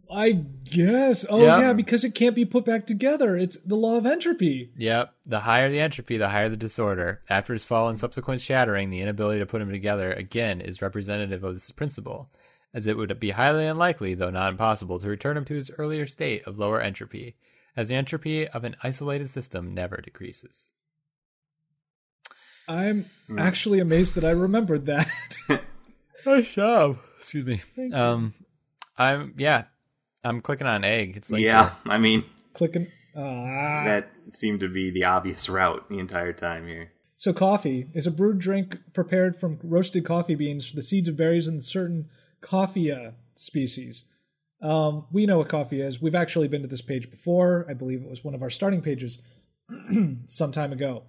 I guess. Oh Yeah. yeah, because it can't be put back together. It's the law of entropy. Yep. The higher the entropy, the higher the disorder. After his fall and subsequent shattering, the inability to put them together again is representative of this principle, as it would be highly unlikely, though not impossible, to return him to his earlier state of lower entropy, as the entropy of an isolated system never decreases. I'm actually amazed that I remembered that. *laughs* *laughs* Nice job. Excuse me. Um, I'm yeah, I'm clicking on egg. It's like yeah, I mean Clicking. Ah. that seemed to be the obvious route the entire time here. So coffee is a brewed drink prepared from roasted coffee beans, the seeds of berries, and certain coffea species. Um, we know what coffee is. We've actually been to this page before. I believe it was one of our starting pages *clears throat* some time ago.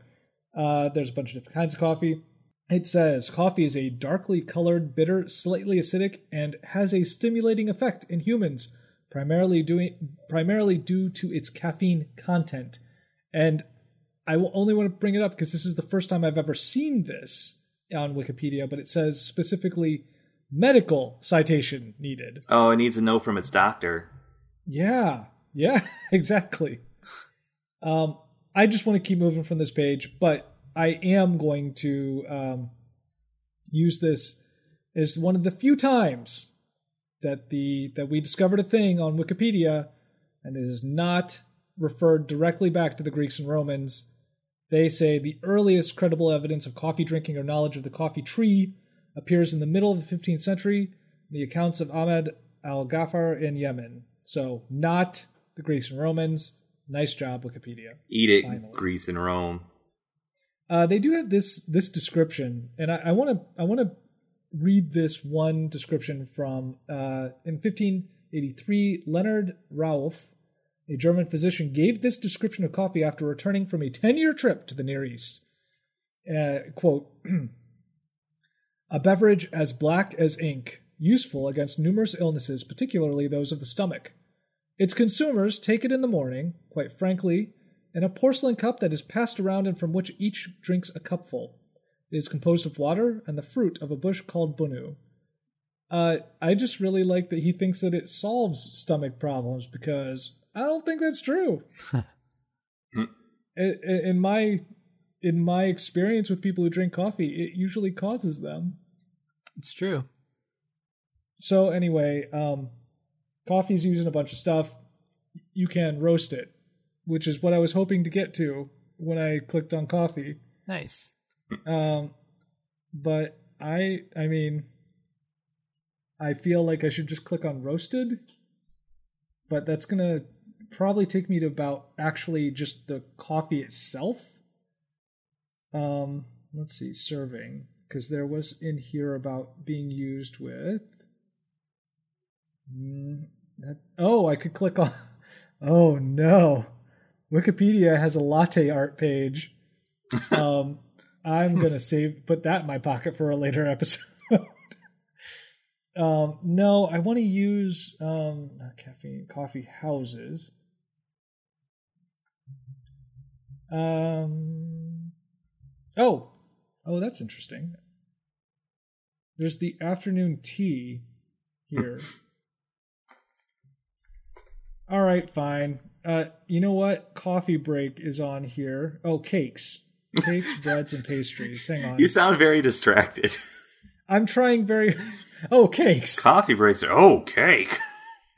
Uh, there's a bunch of different kinds of coffee. It says coffee is a darkly colored, bitter, slightly acidic, and has a stimulating effect in humans, primarily doing primarily due to its caffeine content. And I will only want to bring it up because this is the first time I've ever seen this on Wikipedia, but it says specifically medical citation needed. Oh, it needs a note from its doctor. Yeah, yeah, *laughs* exactly. Um, I just want to keep moving from this page, but I am going to um, use this as one of the few times that the that we discovered a thing on Wikipedia, and it is not referred directly back to the Greeks and Romans. They say the earliest credible evidence of coffee drinking or knowledge of the coffee tree appears in the middle of the 15th century, in the accounts of Ahmed al Ghaffar in Yemen. So, not the Greeks and Romans. Nice job, Wikipedia. Eat it, Finally. Greece and Rome. Uh, they do have this this description, and I want to I want to read this one description from uh, in 1583. Leonard Rauf, a German physician, gave this description of coffee after returning from a 10 year trip to the Near East. Uh, quote: *clears throat* A beverage as black as ink, useful against numerous illnesses, particularly those of the stomach. Its consumers take it in the morning, quite frankly, in a porcelain cup that is passed around and from which each drinks a cupful. It is composed of water and the fruit of a bush called bunu. Uh, I just really like that he thinks that it solves stomach problems because I don't think that's true. *laughs* I- I- in my in my experience with people who drink coffee, it usually causes them. It's true. So anyway, um, coffee's using a bunch of stuff. You can roast it, which is what I was hoping to get to when I clicked on coffee. Nice. Um, but I, I mean, I feel like I should just click on roasted, but that's gonna probably take me to about actually just the coffee itself. Um, let's see, serving because there was in here about being used with. Mm, that, oh, I could click on. *laughs* Oh no, Wikipedia has a latte art page. *laughs* Um, I'm gonna save put that in my pocket for a later episode. *laughs* um, no, I want to use um, not caffeine coffee houses. Um, oh, oh, that's interesting. There's the afternoon tea here. *laughs* All right, fine. Uh, you know what? Coffee break is on here. Oh, cakes, cakes, *laughs* breads, and pastries. Hang on. You sound very distracted. *laughs* I'm trying very. Oh, cakes. Coffee breaks are oh cake.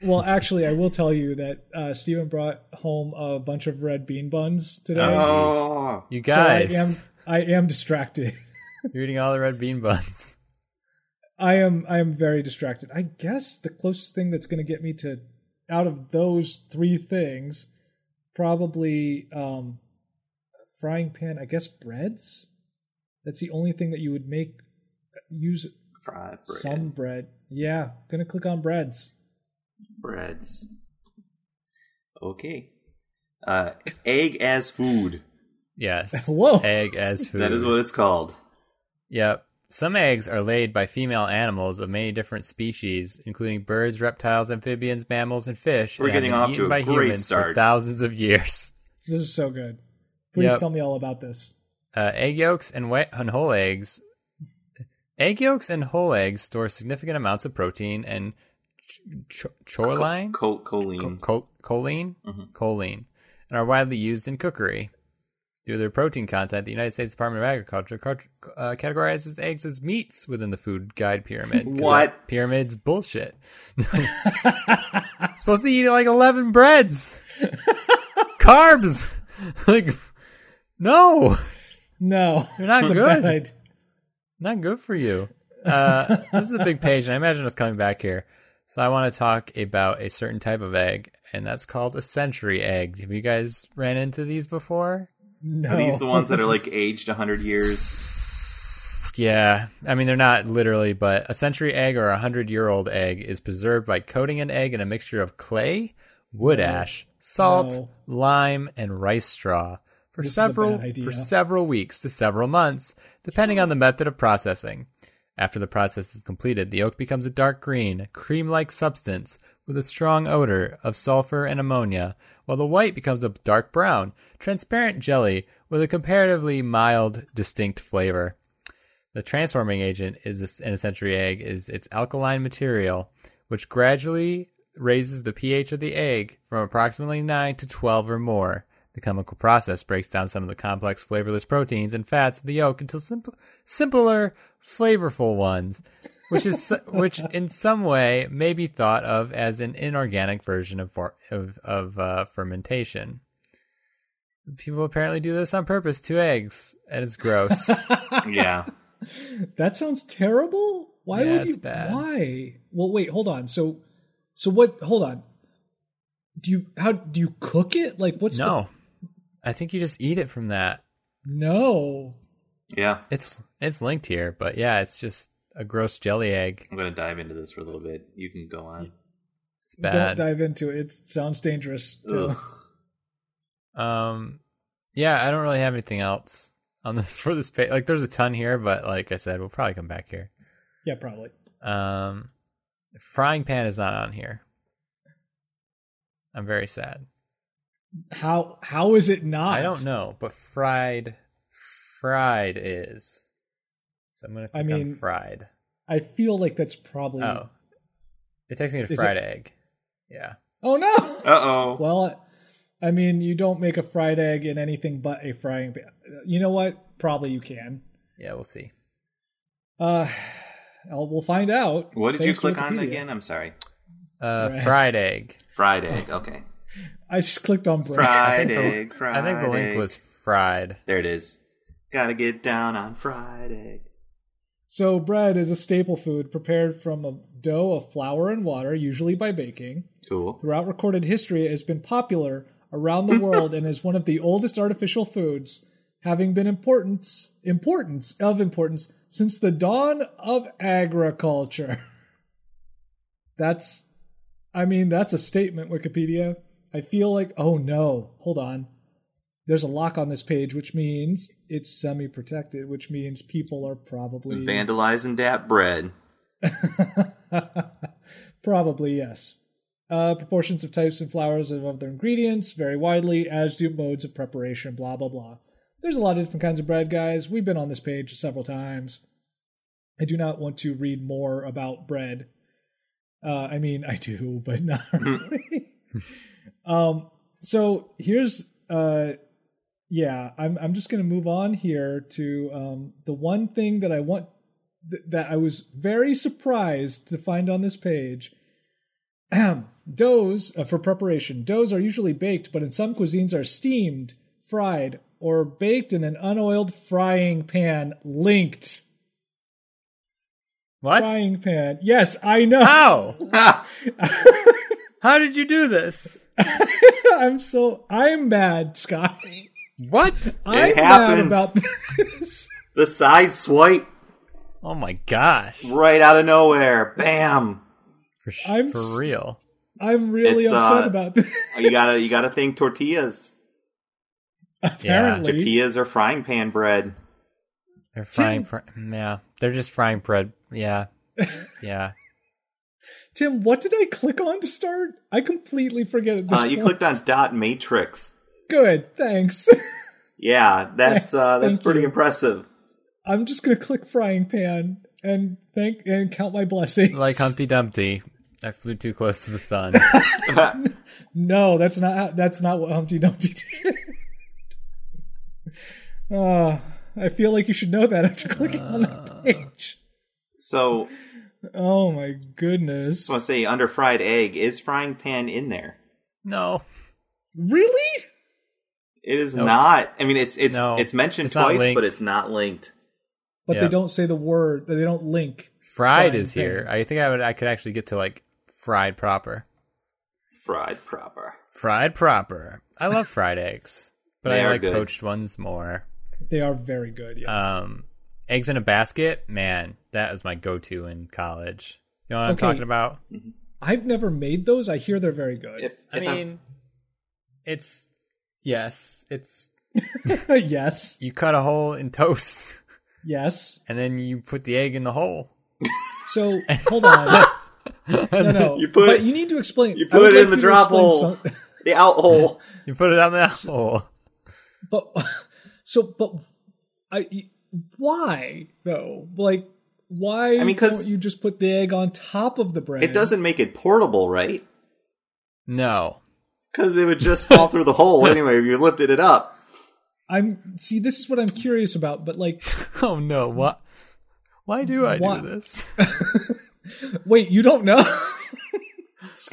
Well, actually, I will tell you that uh, Steven brought home a bunch of red bean buns today. Oh, You so guys, I am I am distracted. *laughs* you're eating all the red bean buns. *laughs* I am I am very distracted. I guess the closest thing that's going to get me to out of those three things, probably um, frying pan. I guess breads. That's the only thing that you would make use fried bread. some bread. Yeah, gonna click on breads. breads. Okay. Uh, egg as food. Yes. *laughs* Whoa. Egg as food. *laughs* That is what it's called. Yep. Some eggs are laid by female animals of many different species, including birds, reptiles, amphibians, mammals, and fish. We're and getting off eaten to a by great humans for start. thousands of years. *laughs* This is so good. Please Yep. tell me all about this. Uh, egg yolks and, wet, and whole eggs. Egg yolks and whole eggs store significant amounts of protein and ch- ch- choline, Col- choline. Co- chol- choline, Mhm. choline, and are widely used in cookery. Due to their protein content, the United States Department of Agriculture cart- uh, categorizes eggs as meats within the food guide pyramid. What? Pyramid's bullshit. *laughs* Supposed to eat like eleven breads, carbs. *laughs* like, no, No, You're not good. bad not good for you. Uh, *laughs* this is a big page, and I imagine us coming back here. So I want to talk about a certain type of egg, and that's called a century egg. Have you guys ran into these before? No. Are these the ones that are like *laughs* aged 100 years? Yeah, I mean they're not literally, but a century egg or a hundred year old egg is preserved by coating an egg in a mixture of clay, wood ash, salt, No. lime, and rice straw for This several for several weeks to several months, depending on the method of processing. After the process is completed, the yolk becomes a dark green, cream-like substance with a strong odor of sulfur and ammonia, while the white becomes a dark brown, transparent jelly with a comparatively mild, distinct flavor. The transforming agent is this, in a century egg is its alkaline material, which gradually raises the pH of the egg from approximately 9 to 12 or more. The chemical process breaks down some of the complex flavorless proteins and fats of the yolk into simple, simpler, flavorful ones, which is *laughs* which in some way may be thought of as an inorganic version of for, of, of uh, fermentation. People apparently do this on purpose to eggs, and it's gross. *laughs* Yeah. That sounds terrible. Why Yeah, would it's you? bad. Why? Well, wait. Hold on. So, so what? Hold on. Do you how do you cook it? Like, what's no, I think you just eat it from that. no? Yeah. It's it's linked here, but yeah, it's just a gross jelly egg. I'm going to dive into this for a little bit. You can go on. It's Don't bad. dive into it. It sounds dangerous. Too. Ugh. Um, yeah, I don't really have anything else on this *laughs* for this page. Like, there's a ton here, but like I said, we'll probably come back here. Yeah, probably. Um, frying pan is not on here. I'm very sad. How how is it not? I don't know, but fried, fried is. So I'm gonna I click on mean, fried. I feel like that's probably. Oh, it takes me to fried it- egg. Yeah. Oh no. Uh-oh. Well, I mean, you don't make a fried egg in anything but a frying pan. You know what? Probably you can. Yeah, we'll see. Uh, *sighs* I'll- we'll find out. what did you thanks to click on again? I'm sorry. Uh, Right. fried egg. Fried egg. Okay. *laughs* I just clicked on bread. Fried I think the- Fried I think the link egg. was fried. There it is. Gotta get down on fried egg. So bread is a staple food prepared from a dough of flour and water, usually by baking. Cool. Throughout recorded history, it has been popular around the world *laughs* and is one of the oldest artificial foods, having been importance importance of importance since the dawn of agriculture. *laughs* That's I mean, that's a statement, Wikipedia. I feel like oh no, hold on. There's a lock on this page, which means it's semi-protected, which means people are probably Vandalizing that bread. *laughs* Probably yes. Uh, proportions of types and flowers of other ingredients vary widely, as do modes of preparation. Blah blah blah. There's a lot of different kinds of bread, guys. We've been on this page several times. I do not want to read more about bread. Uh, I mean, I do, but not *laughs* really. *laughs* Um, so here's uh, yeah, I'm I'm just gonna move on here to um the one thing that I want th- that I was very surprised to find on this page. *clears throat* doughs uh, for preparation. Doughs are usually baked, but in some cuisines are steamed, fried, or baked in an unoiled frying pan. Linked What? frying pan. Yes, I know. How? *laughs* *laughs* *laughs* How did you do this? *laughs* I'm so I'm mad, Sky. What? I'm mad happens. about this. *laughs* the side swipe Oh my gosh. right out of nowhere. Bam. For, sh- I'm for real. I'm really It's, upset uh, about this. *laughs* You gotta you gotta think tortillas. Apparently, Tortillas are frying pan bread. They're frying. Fr- yeah, they're just frying bread. Yeah, yeah. Tim, what did I click on to start? I completely forget at this Uh, you point. clicked on dot matrix. Good, thanks. *laughs* Yeah, that's uh, that's pretty you. impressive. I'm just gonna click frying pan and thank and count my blessings. Like Humpty Dumpty. I flew too close to the sun. *laughs* No, that's not that's not what Humpty Dumpty did. *laughs* Ah, I feel like you should know that after clicking on Uh. the page. So Oh my goodness! just want to say, under fried egg is frying pan in there. no, Really? It is Nope. not. I mean, it's it's No, it's mentioned it's not twice, linked. but it's not linked. But Yeah. they don't say the word. They don't link. fried Frying is here. I think I would. I could actually get to like fried proper. Fried proper. Fried proper. I love fried eggs, but They I are like good. poached ones more. They are very good. Yeah. Um, eggs in a basket, man, that was my go-to in college. You know what I'm Okay. talking about? Mm-hmm. I've never made those. I hear they're very good. If, I if I'm- mean, it's yes, it's *laughs* yes. you cut a hole in toast, *laughs* Yes. and then you put the egg in the hole. So hold on. *laughs* No, no. You put- but you need to explain. you put it like in the drop hole. some- the out hole. You put it on the out hole. but so, but I. Why though? Like, why I mean, 'cause- don't you just put the egg on top of the bread? It doesn't make it portable, right? No, Because it would just fall through the hole *laughs* anyway if you lifted it up. I'm see. This is what I'm curious about. But like, *laughs* oh no, what? Why do I Why- do this? *laughs* wait, you don't know?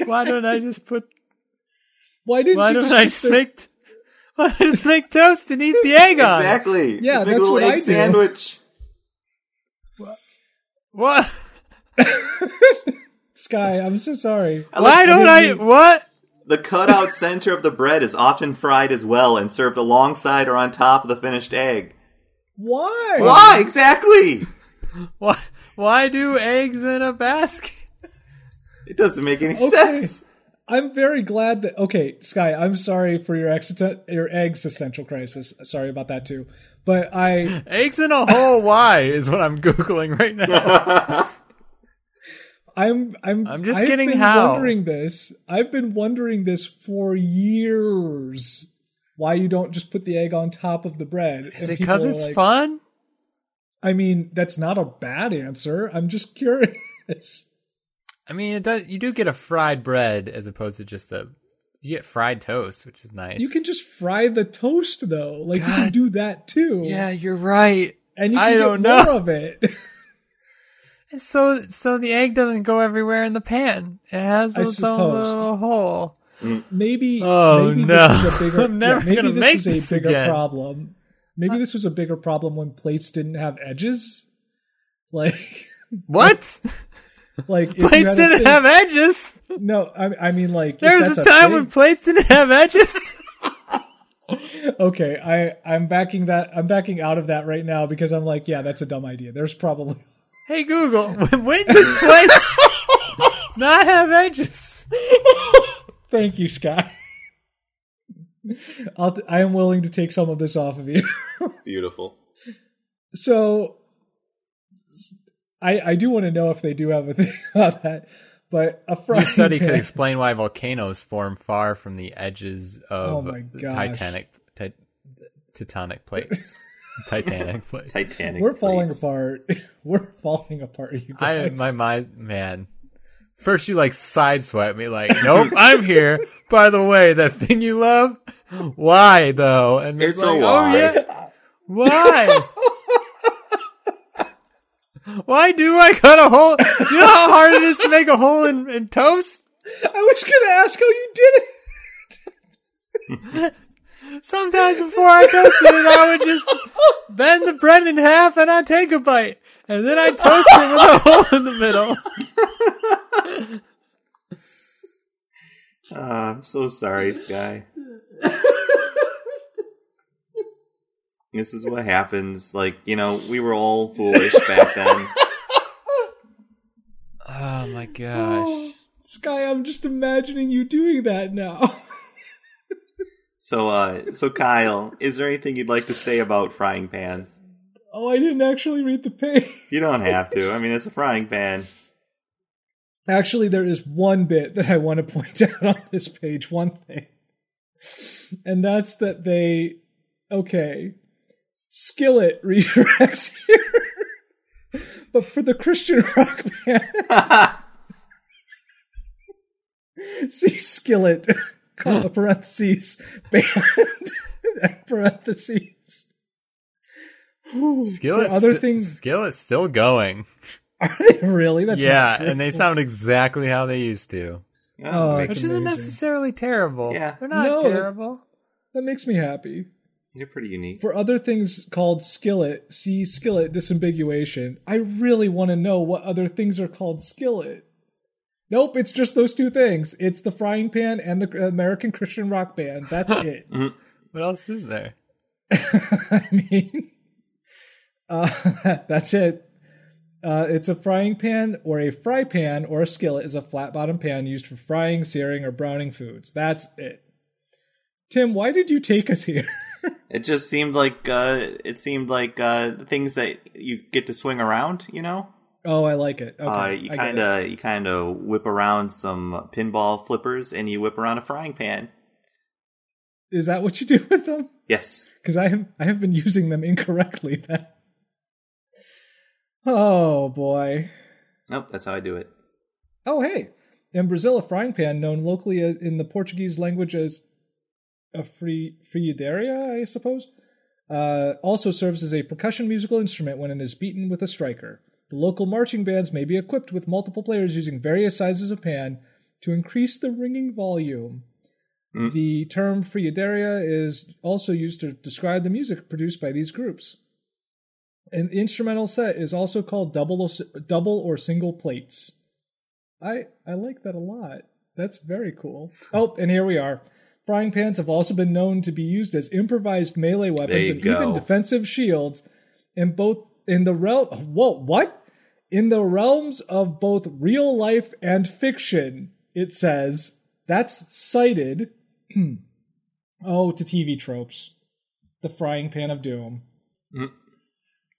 Why don't I just put? why didn't Why you don't just I put just the- make? Why don't I just make toast and eat the egg on? Exactly. Yeah, Just make that's a little what egg I do. sandwich. What? What? *laughs* Sky? I'm so sorry. I like- Why don't I? didn't- What? The cutout *laughs* center of the bread is often fried as well and served alongside or on top of the finished egg. Why? Why exactly? Why? Why do eggs in a basket? It doesn't make any Okay. sense. I'm very glad that. Okay, Sky. I'm sorry for your existen- your existential crisis. Sorry about that too. But I *laughs* Eggs in a hole? Why is what I'm googling right now. *laughs* I'm I'm I'm just I've getting been how. wondering this. I've been wondering this for years. Why you don't just put the egg on top of the bread? Is it because it's like- fun? I mean, that's not a bad answer. I'm just *laughs* curious. I mean, it does. You do get a fried bread as opposed to just a. You get fried toast, which is nice. You can just fry the toast though. Like you can do that too. Yeah, you're right. and you I can don't know. more of it. *laughs* And so, so the egg doesn't go everywhere in the pan. It has I its own little hole. Mm. maybe Oh, maybe no. this a *laughs* bigger, I'm never yeah, gonna make was a this bigger again. problem. Maybe uh, this was a bigger problem when plates didn't have edges. *laughs* Like What? like if you plates had didn't thing- have edges. No, I, I mean like There was a time thing- when plates didn't have edges. *laughs* *laughs* okay, I I'm backing that I'm backing out of that right now because I'm like yeah that's a dumb idea. There's probably *laughs* hey Google, when when did plates not have edges? thank you Sky. I'll I am willing to take some of this off of you. Beautiful. So I I do want to know if they do have a thing *laughs* about that. But a frying This study could *laughs* explain why volcanoes form far from the edges Oh of my the gosh. Titanic, ti- Titanic plates. *laughs* Titanic plates. Titanic. We're falling plates. apart. We're falling apart. You guys. I my mind man. First, you like sideswipe me, like, nope, I'm here. By the way, that thing you love, why though? And It's a like, oh, lie. oh yeah, why? Why do I cut a hole? Do you know how hard it is to make a hole in, in toast? I was gonna ask how you did it. Sometimes before I toasted it, I would just bend the bread in half and I'd take a bite. And then I'd toast it with a *laughs* hole in the middle. Uh, I'm so sorry, Sky. *laughs* this is what happens. Like, you know, we were all foolish back then. *laughs* Oh my gosh. *gasps* Sky, I'm just imagining you doing that now. *laughs* So, uh, so Kyle, is there anything you'd like to say about frying pans? Oh, I didn't actually read the page. *laughs* You don't have to. I mean, it's a frying pan. Actually, there is one bit that I want to point out on this page. One thing. And that's that they. Okay. Skillet *laughs* redirects here. but for the Christian rock band, *laughs* see Skillet, *laughs* Call comma, parentheses, band, parentheses. Whew. Skillet's other st- things, Skillet's still going. are they really? That's yeah, not and they sound exactly how they used to. Oh, oh makes- Which That's isn't necessarily terrible. Yeah. They're not No. terrible. that makes me happy. You're pretty unique. for other things called skillet, see skillet disambiguation. I really want to know what other things are called skillet. Nope, it's just those two things. It's the frying pan and the American Christian rock band. That's *laughs* it. What else is there? *laughs* I mean, uh, *laughs* that's it. Uh, it's a frying pan or a fry pan or a skillet is a flat bottom pan used for frying, searing, or browning foods. That's it. Tim, why did you take us here? It just seemed like uh, it seemed like uh, the things that you get to swing around. You know, oh, I like it. Okay, uh, you kind of you kind of whip around some pinball flippers, and you whip around a frying pan. Is that what you do with them? Yes. because I have I have been using them incorrectly. Then, oh boy. Nope. That's how I do it. Oh hey, in Brazil, a frying pan known locally uh, in the Portuguese language as a free frigideira, I suppose, uh, also serves as a percussion musical instrument when it is beaten with a striker. The local marching bands may be equipped with multiple players using various sizes of pan to increase the ringing volume. Mm. The term frigideira is also used to describe the music produced by these groups. An instrumental set is also called double or, double or single plates. I I like that a lot. That's very cool. Oh, and here we are. Frying pans have also been known to be used as improvised melee weapons you and even defensive shields in both in the realm whoa what in the realms of both real life and fiction. It says that's cited. *clears throat* oh, to TV tropes. The frying pan of doom. Mm.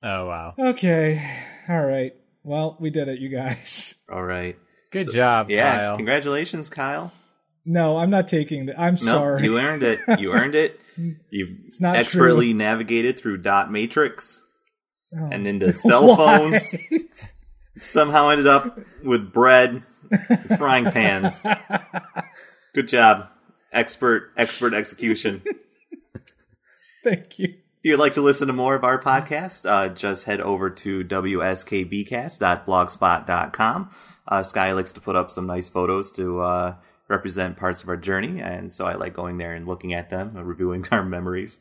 Oh wow. Okay, all right. Well, we did it, you guys. All right. Good job, Yeah. Kyle. Congratulations, Kyle. No, I'm not taking that. I'm No, sorry. you earned it. You earned it. You *laughs* It's not expertly true. navigated through dot matrix Oh. and into *laughs* cell Why? phones. *laughs* Somehow ended up with bread, frying pans. Good job, expert, expert execution. Thank you. If you'd like to listen to more of our podcast, uh, just head over to wskbcast.blogspot.com. Uh, Sky likes to put up some nice photos to uh, represent parts of our journey, and so I like going there and looking at them, and reviewing *laughs* our memories.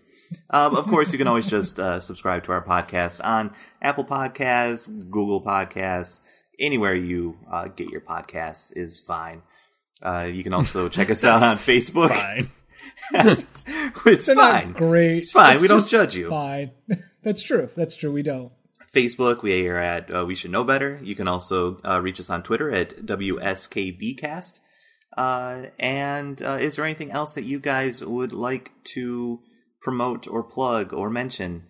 Um, of course, you can always just uh, subscribe to our podcast on Apple Podcasts, Google Podcasts, anywhere you uh, get your podcasts is fine. Uh, you can also *laughs* check us out on Facebook. Fine. *laughs* it's They're fine. not great. It's fine. It's we don't judge you. Fine. That's true. That's true. We don't. Facebook, we are at uh, We Should Know Better. You can also uh, reach us on Twitter at WSKBcast. Uh, and uh, is there anything else that you guys would like to promote or plug or mention?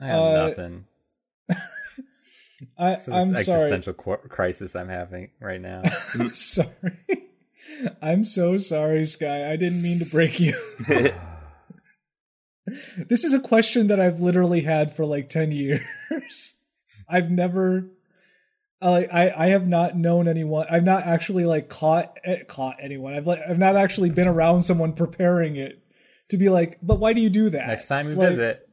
I have Uh, nothing. I, So I'm this sorry. existential qu- crisis I'm having right now. I'm *laughs* sorry. I'm so sorry, Sky. I didn't mean to break you. *laughs* this is a question that I've literally had for like 10 years. I've never I like I, I have not known anyone. I've not actually like caught eh, caught anyone. I've like I've not actually been around someone preparing it to be like. But why do you do that? Next time you Like, visit,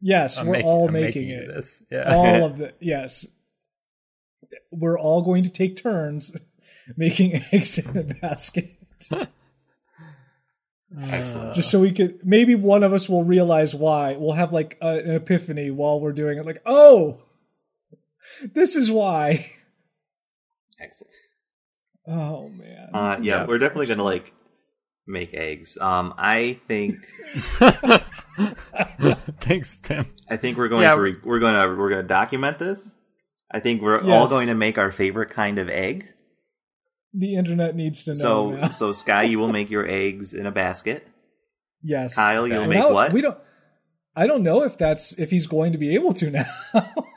yes, I'm we're all I'm making, you it. this. Yeah. all *laughs* of the yes. We're all going to take turns *laughs* making eggs in a basket. Excellent. just so we could maybe one of us will realize why we'll have like a, an epiphany while we're doing it like oh this is why Excellent. oh man Uh, yeah, Yes. we're definitely gonna like make eggs. Um, I think *laughs* Thanks, Tim. I think we're going Yeah. to re- we're gonna we're gonna document this. I think we're all going to make our favorite kind of egg. the internet needs to know So now. so Sky, you will make your eggs in a basket. yes Kyle, you'll Well, make now, what? we don't i don't know if that's if he's going to be able to now *laughs*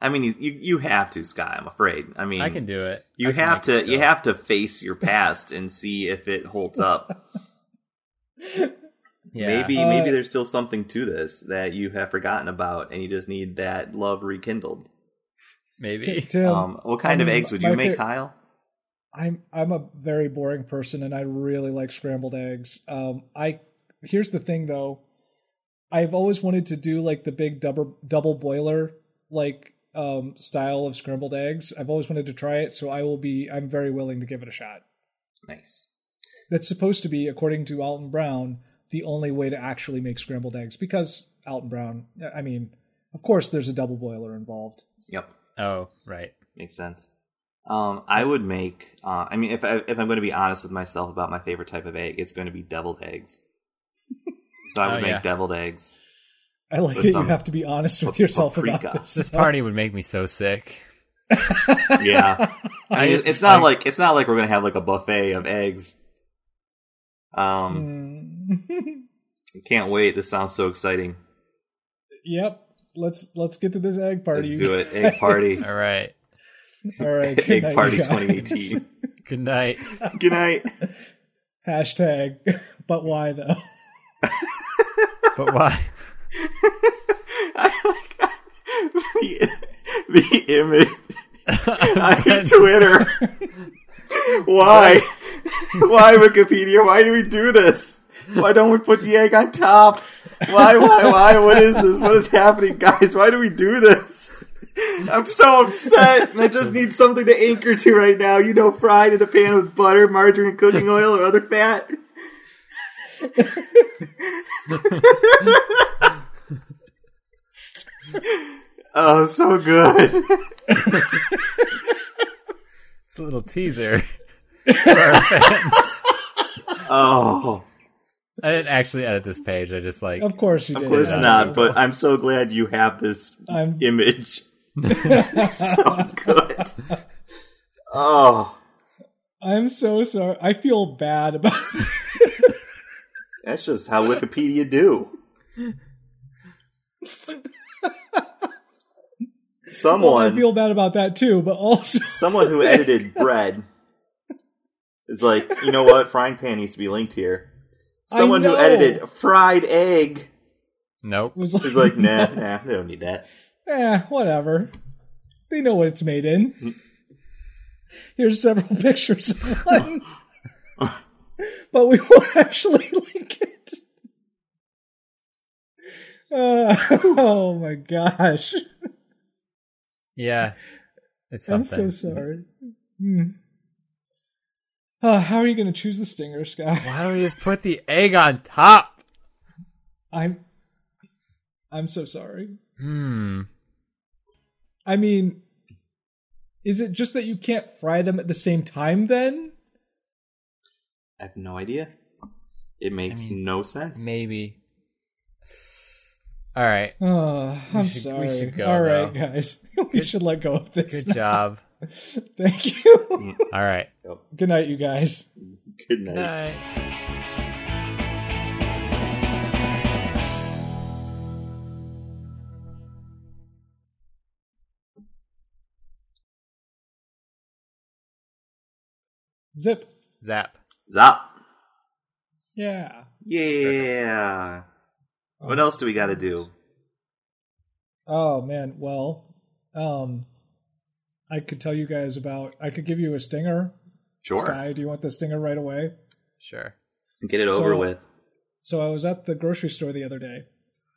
I mean, you you have to, Sky. I'm afraid. I mean, I can do it. You I have to you have to face your past and see if it holds up. *laughs* Yeah. Maybe Uh, maybe there's still something to this that you have forgotten about, and you just need that love rekindled. Maybe. Tim, Um, what kind I of eggs would you make, fa- Kyle? I'm I'm a very boring person and I really like scrambled eggs. Um I here's the thing though. I've always wanted to do like the big double double boiler like um style of scrambled eggs. I've always wanted to try it, so I will be I'm very willing to give it a shot. Nice. That's supposed to be according to Alton Brown the only way to actually make scrambled eggs because Alton Brown I mean, of course there's a double boiler involved. Yep, Oh, right. makes sense. Um, I would make. Uh, I mean, if I, if I'm going to be honest with myself about my favorite type of egg, it's going to be deviled eggs. So I would Oh, make yeah. deviled eggs. I like With that you have to be honest with yourself paprika. about this. This party would make me so sick. *laughs* Yeah, *laughs* I I mean, just- it's not I- like it's not like we're going to have like a buffet of eggs. Um, Mm. can't wait. This sounds so exciting. Yep. Let's let's get to this egg party. Let's do it. Egg party. All right. All right. *laughs* Egg night, party 2018. Good night. Good night. Hashtag. But why though? But why? I like the, the image on *laughs* Twitter. Why? Why Wikipedia? Why do we do this? Why don't we put the egg on top? Why? Why? Why? What is this? What is happening, guys? Why do we do this? I'm so upset, and I just need something to anchor to right now. You know, fried in a pan with butter, margarine, cooking oil, or other fat. *laughs* Oh, so good. It's a little teaser for our fans. Oh, I didn't actually edit this page. I just like Of course you did. of course not. But I'm so glad you have this I'm image. *laughs* so good. Oh, I'm so sorry. I feel bad about that's just how Wikipedia do. *laughs* I Someone, feel bad about that too, but also *laughs* someone who edited bread is like, you know what? Frying pan needs to be linked here. Someone who edited fried egg nope. was like, is like, *laughs* nah, nah, they don't need that. eh, whatever. They know what it's made in. Here's several *laughs* pictures of one. but we won't actually link it. Uh, *laughs* oh my gosh. Yeah. It's something. I'm so sorry. Hmm. Uh, how are you going to choose the stinger, Sky? Why don't we just put the egg on top? I'm I'm so sorry. Hmm. I mean, is it just that you can't fry them at the same time then? I have no idea. It makes mean, no sense. Maybe. All right. Oh, I'm should- we sorry. should go, All right, though. guys. *laughs* we should let go of this. Good job. *laughs* Thank you. All right. Good night, you guys. Good night. Night. Zip. Zap. Zop. Yeah. Yeah. What else do we got to do? Oh man. Well, um, I could tell you guys about. I could give you a stinger. Sure. Sky, do you want the stinger right away? Sure. Get it over So- with. So I was at the grocery store the other day,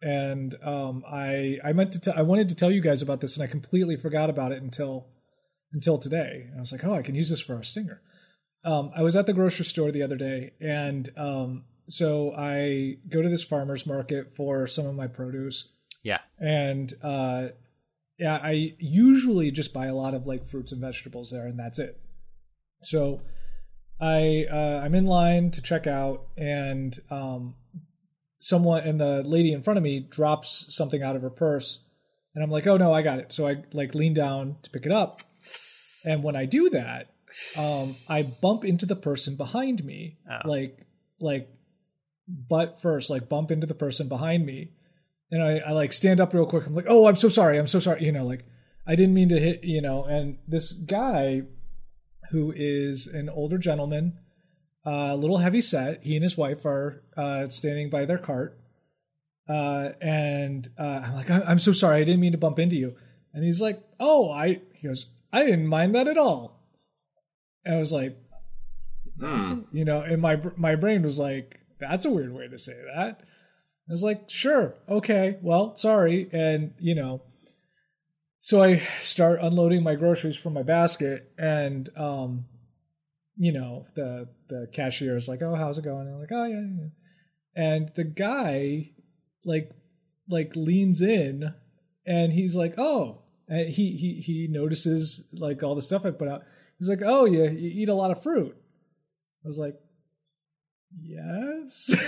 and um, I I meant to tell I wanted to tell you guys about this, and I completely forgot about it until until today. And I was like, oh, I can use this for a stinger. Um, I was at the grocery store the other day, and um, so I go to this farmer's market for some of my produce, Yeah. and uh, yeah, I usually just buy a lot of like fruits and vegetables there, and that's it. So I uh, I'm in line to check out, and um, someone and the lady in front of me drops something out of her purse, and I'm like, oh no, I got it. So I like lean down to pick it up, and when I do that, um, I bump into the person behind me, Oh. like like butt first, like bump into the person behind me, and I, I like stand up real quick. I'm like, oh, I'm so sorry, I'm so sorry, you know, like I didn't mean to hit, you know. And this guy, who is an older gentleman, uh, a little heavy set, he and his wife are uh, standing by their cart, uh, and uh, I'm like, "I- I'm so sorry, I didn't mean to bump into you. And he's like, oh, I, he goes, I didn't mind that at all. And I was like, Hmm. you know, and my my brain was like, "That's a weird way to say that." I was like, "Sure, okay, well, sorry," and you know, so I start unloading my groceries from my basket, and um, you know, the the cashier is like, "Oh, how's it going?" And I'm like, "Oh yeah,", yeah. and the guy like like leans in, and he's like, "Oh," and he he he notices like all the stuff I put out. He's like, "Oh, you, you eat a lot of fruit." I was like, "Yes." *laughs*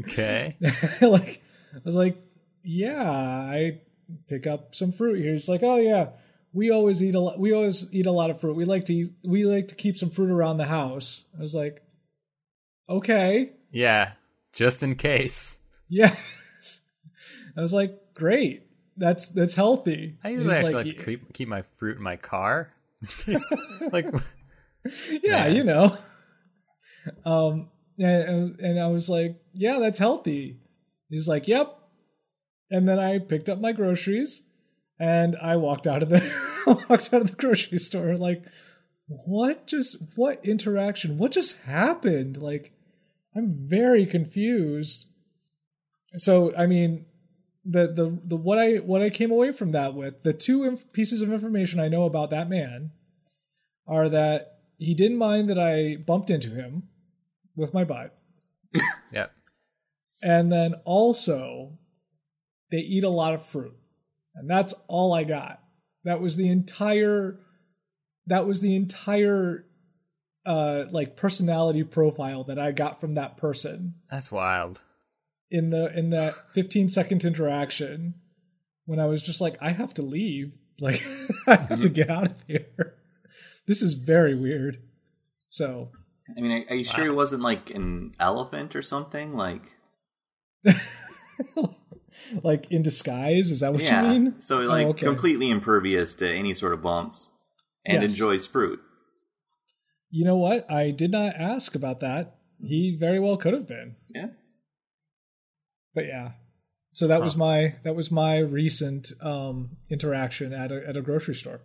Okay. *laughs* like, I was like, "Yeah, I pick up some fruit here." He's like, "Oh yeah, we always eat a lot. We always eat a lot of fruit. We like to eat, we like to keep some fruit around the house." I was like, "Okay, Yeah. Just in case. yeah." I was like, "Great, that's that's healthy." I usually He's actually like, like, to keep, keep my fruit in my car. *laughs* Like, yeah, Yeah. you know. Um, and, and I was like, yeah, that's healthy. He's like, yep. And then I picked up my groceries and I walked out of the *laughs* walked out of the grocery store like, what just what interaction? What just happened? Like, I'm very confused. So, I mean, the the the what I what I came away from that with the two inf- pieces of information I know about that man are that he didn't mind that I bumped into him with my butt, *laughs* yeah. and then also they eat a lot of fruit, and that's all I got. That was the entire. That was the entire, uh, like personality profile that I got from that person That's wild. in the in that 15 second interaction when I was just like, I have to leave. Like, *laughs* I have to get out of here. This is very weird. So, I mean, are, are you sure he wasn't like an elephant or something? Like, *laughs* like in disguise, is that what yeah. you mean? So Oh, like okay. completely impervious to any sort of bumps, and Yes. enjoys fruit. You know what? I did not ask about that. He very well could have been. Yeah. But yeah. So that was my that was my recent um interaction at a at a grocery store.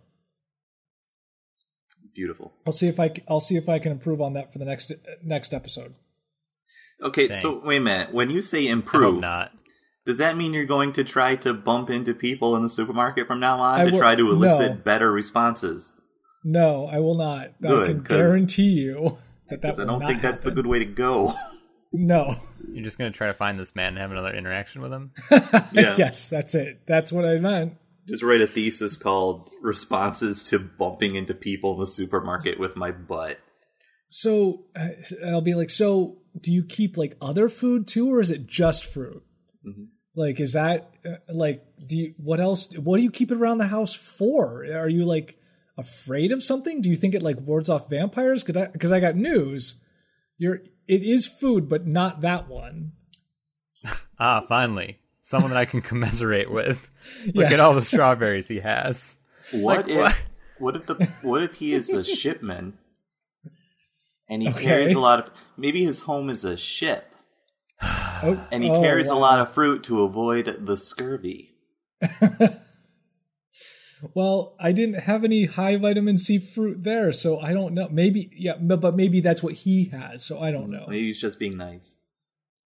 Beautiful. I'll see if I c- I'll see if I can improve on that for the next next episode. Okay, Dang. so wait a minute. When you say I hope improve, not. does that mean you're going to try to bump into people in the supermarket from now on I to will- try to elicit no. better responses? No, I will not. I Good, guarantee you *laughs* that that Because I don't not think that's the good way to go. No. You're just going to try to find this man and have another interaction with him? *laughs* Yeah. yes, that's it. That's what I meant. Just write a thesis called "Responses to Bumping into People in the Supermarket with My Butt." So uh, I'll be like, so do you keep like other food too, or is it just fruit? Mhm. Like, is that uh, like, do you, what else, what do you keep it around the house for? Are you like afraid of something? Do you think it like wards off vampires? Cause I, cause I got news. You're, it is food, but not that one. Ah, finally. Someone that I can *laughs* commiserate with. *laughs* Look Yeah. at all the strawberries he has. What Like, if what? what? if the what if he is a shipman and he Okay. carries a lot of maybe his home is a ship *sighs* Oh, and he oh, carries a lot of fruit to avoid the scurvy. *laughs* Well, I didn't have any high vitamin C fruit there, so I don't know. Maybe yeah, but, but maybe that's what he has, so I don't know. Maybe he's just being nice.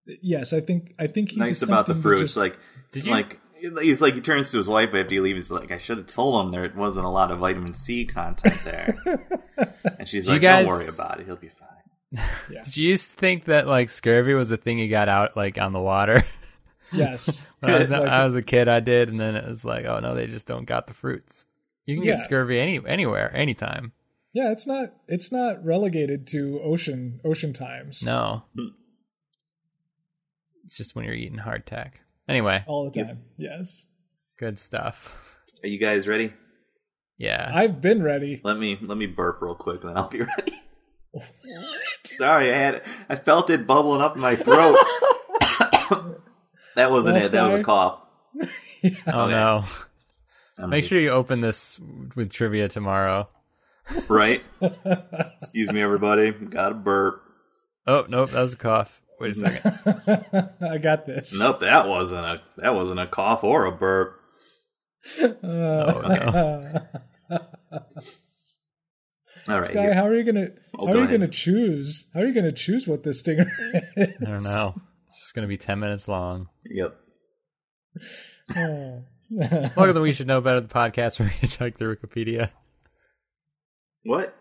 Yes, I think I think he's nice about the attempting to fruit. just- It's like, Did you- like, he's like, he turns to his wife after you leave. He's like, I should have told him there wasn't a lot of vitamin C content there. *laughs* and she's Do you like, guys- don't worry about it. He'll be fine. *laughs* Did you think that like scurvy was a thing he got out like on the water? *laughs* yes. when I was, Like- I was a kid, I did, and then it was like, oh no, they just don't got the fruits. You can get scurvy any anywhere, anytime. Yeah, it's not it's not relegated to ocean ocean times No, Hmm. It's just when you're eating hardtack. Anyway, all the time. Yes. good stuff. Are you guys ready? Yeah, I've been ready. Let me let me burp real quick, then I'll be *laughs* ready. Sorry, I had I felt it bubbling up in my throat. that wasn't Last it. That was a cough. oh okay. no. I'm Make sure you open this with trivia tomorrow. right. Excuse me, everybody. Got a burp. Oh nope, that was a cough. Wait a second. *laughs* I got this. Nope, that wasn't a that wasn't a cough or a burp. Uh, Oh, *laughs* All right. Guy, how are you gonna Oh, how go are you ahead. gonna choose? How are you gonna choose what this stinger *laughs* is? I don't know. It's just gonna be ten minutes long. Yep. Oh. Welcome to the We Should Know Better the podcast where we check the Wikipedia. What?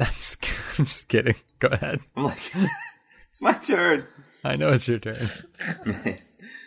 I'm just, I'm just kidding. Go ahead. I'm like, it's my turn. I know it's your turn. *laughs*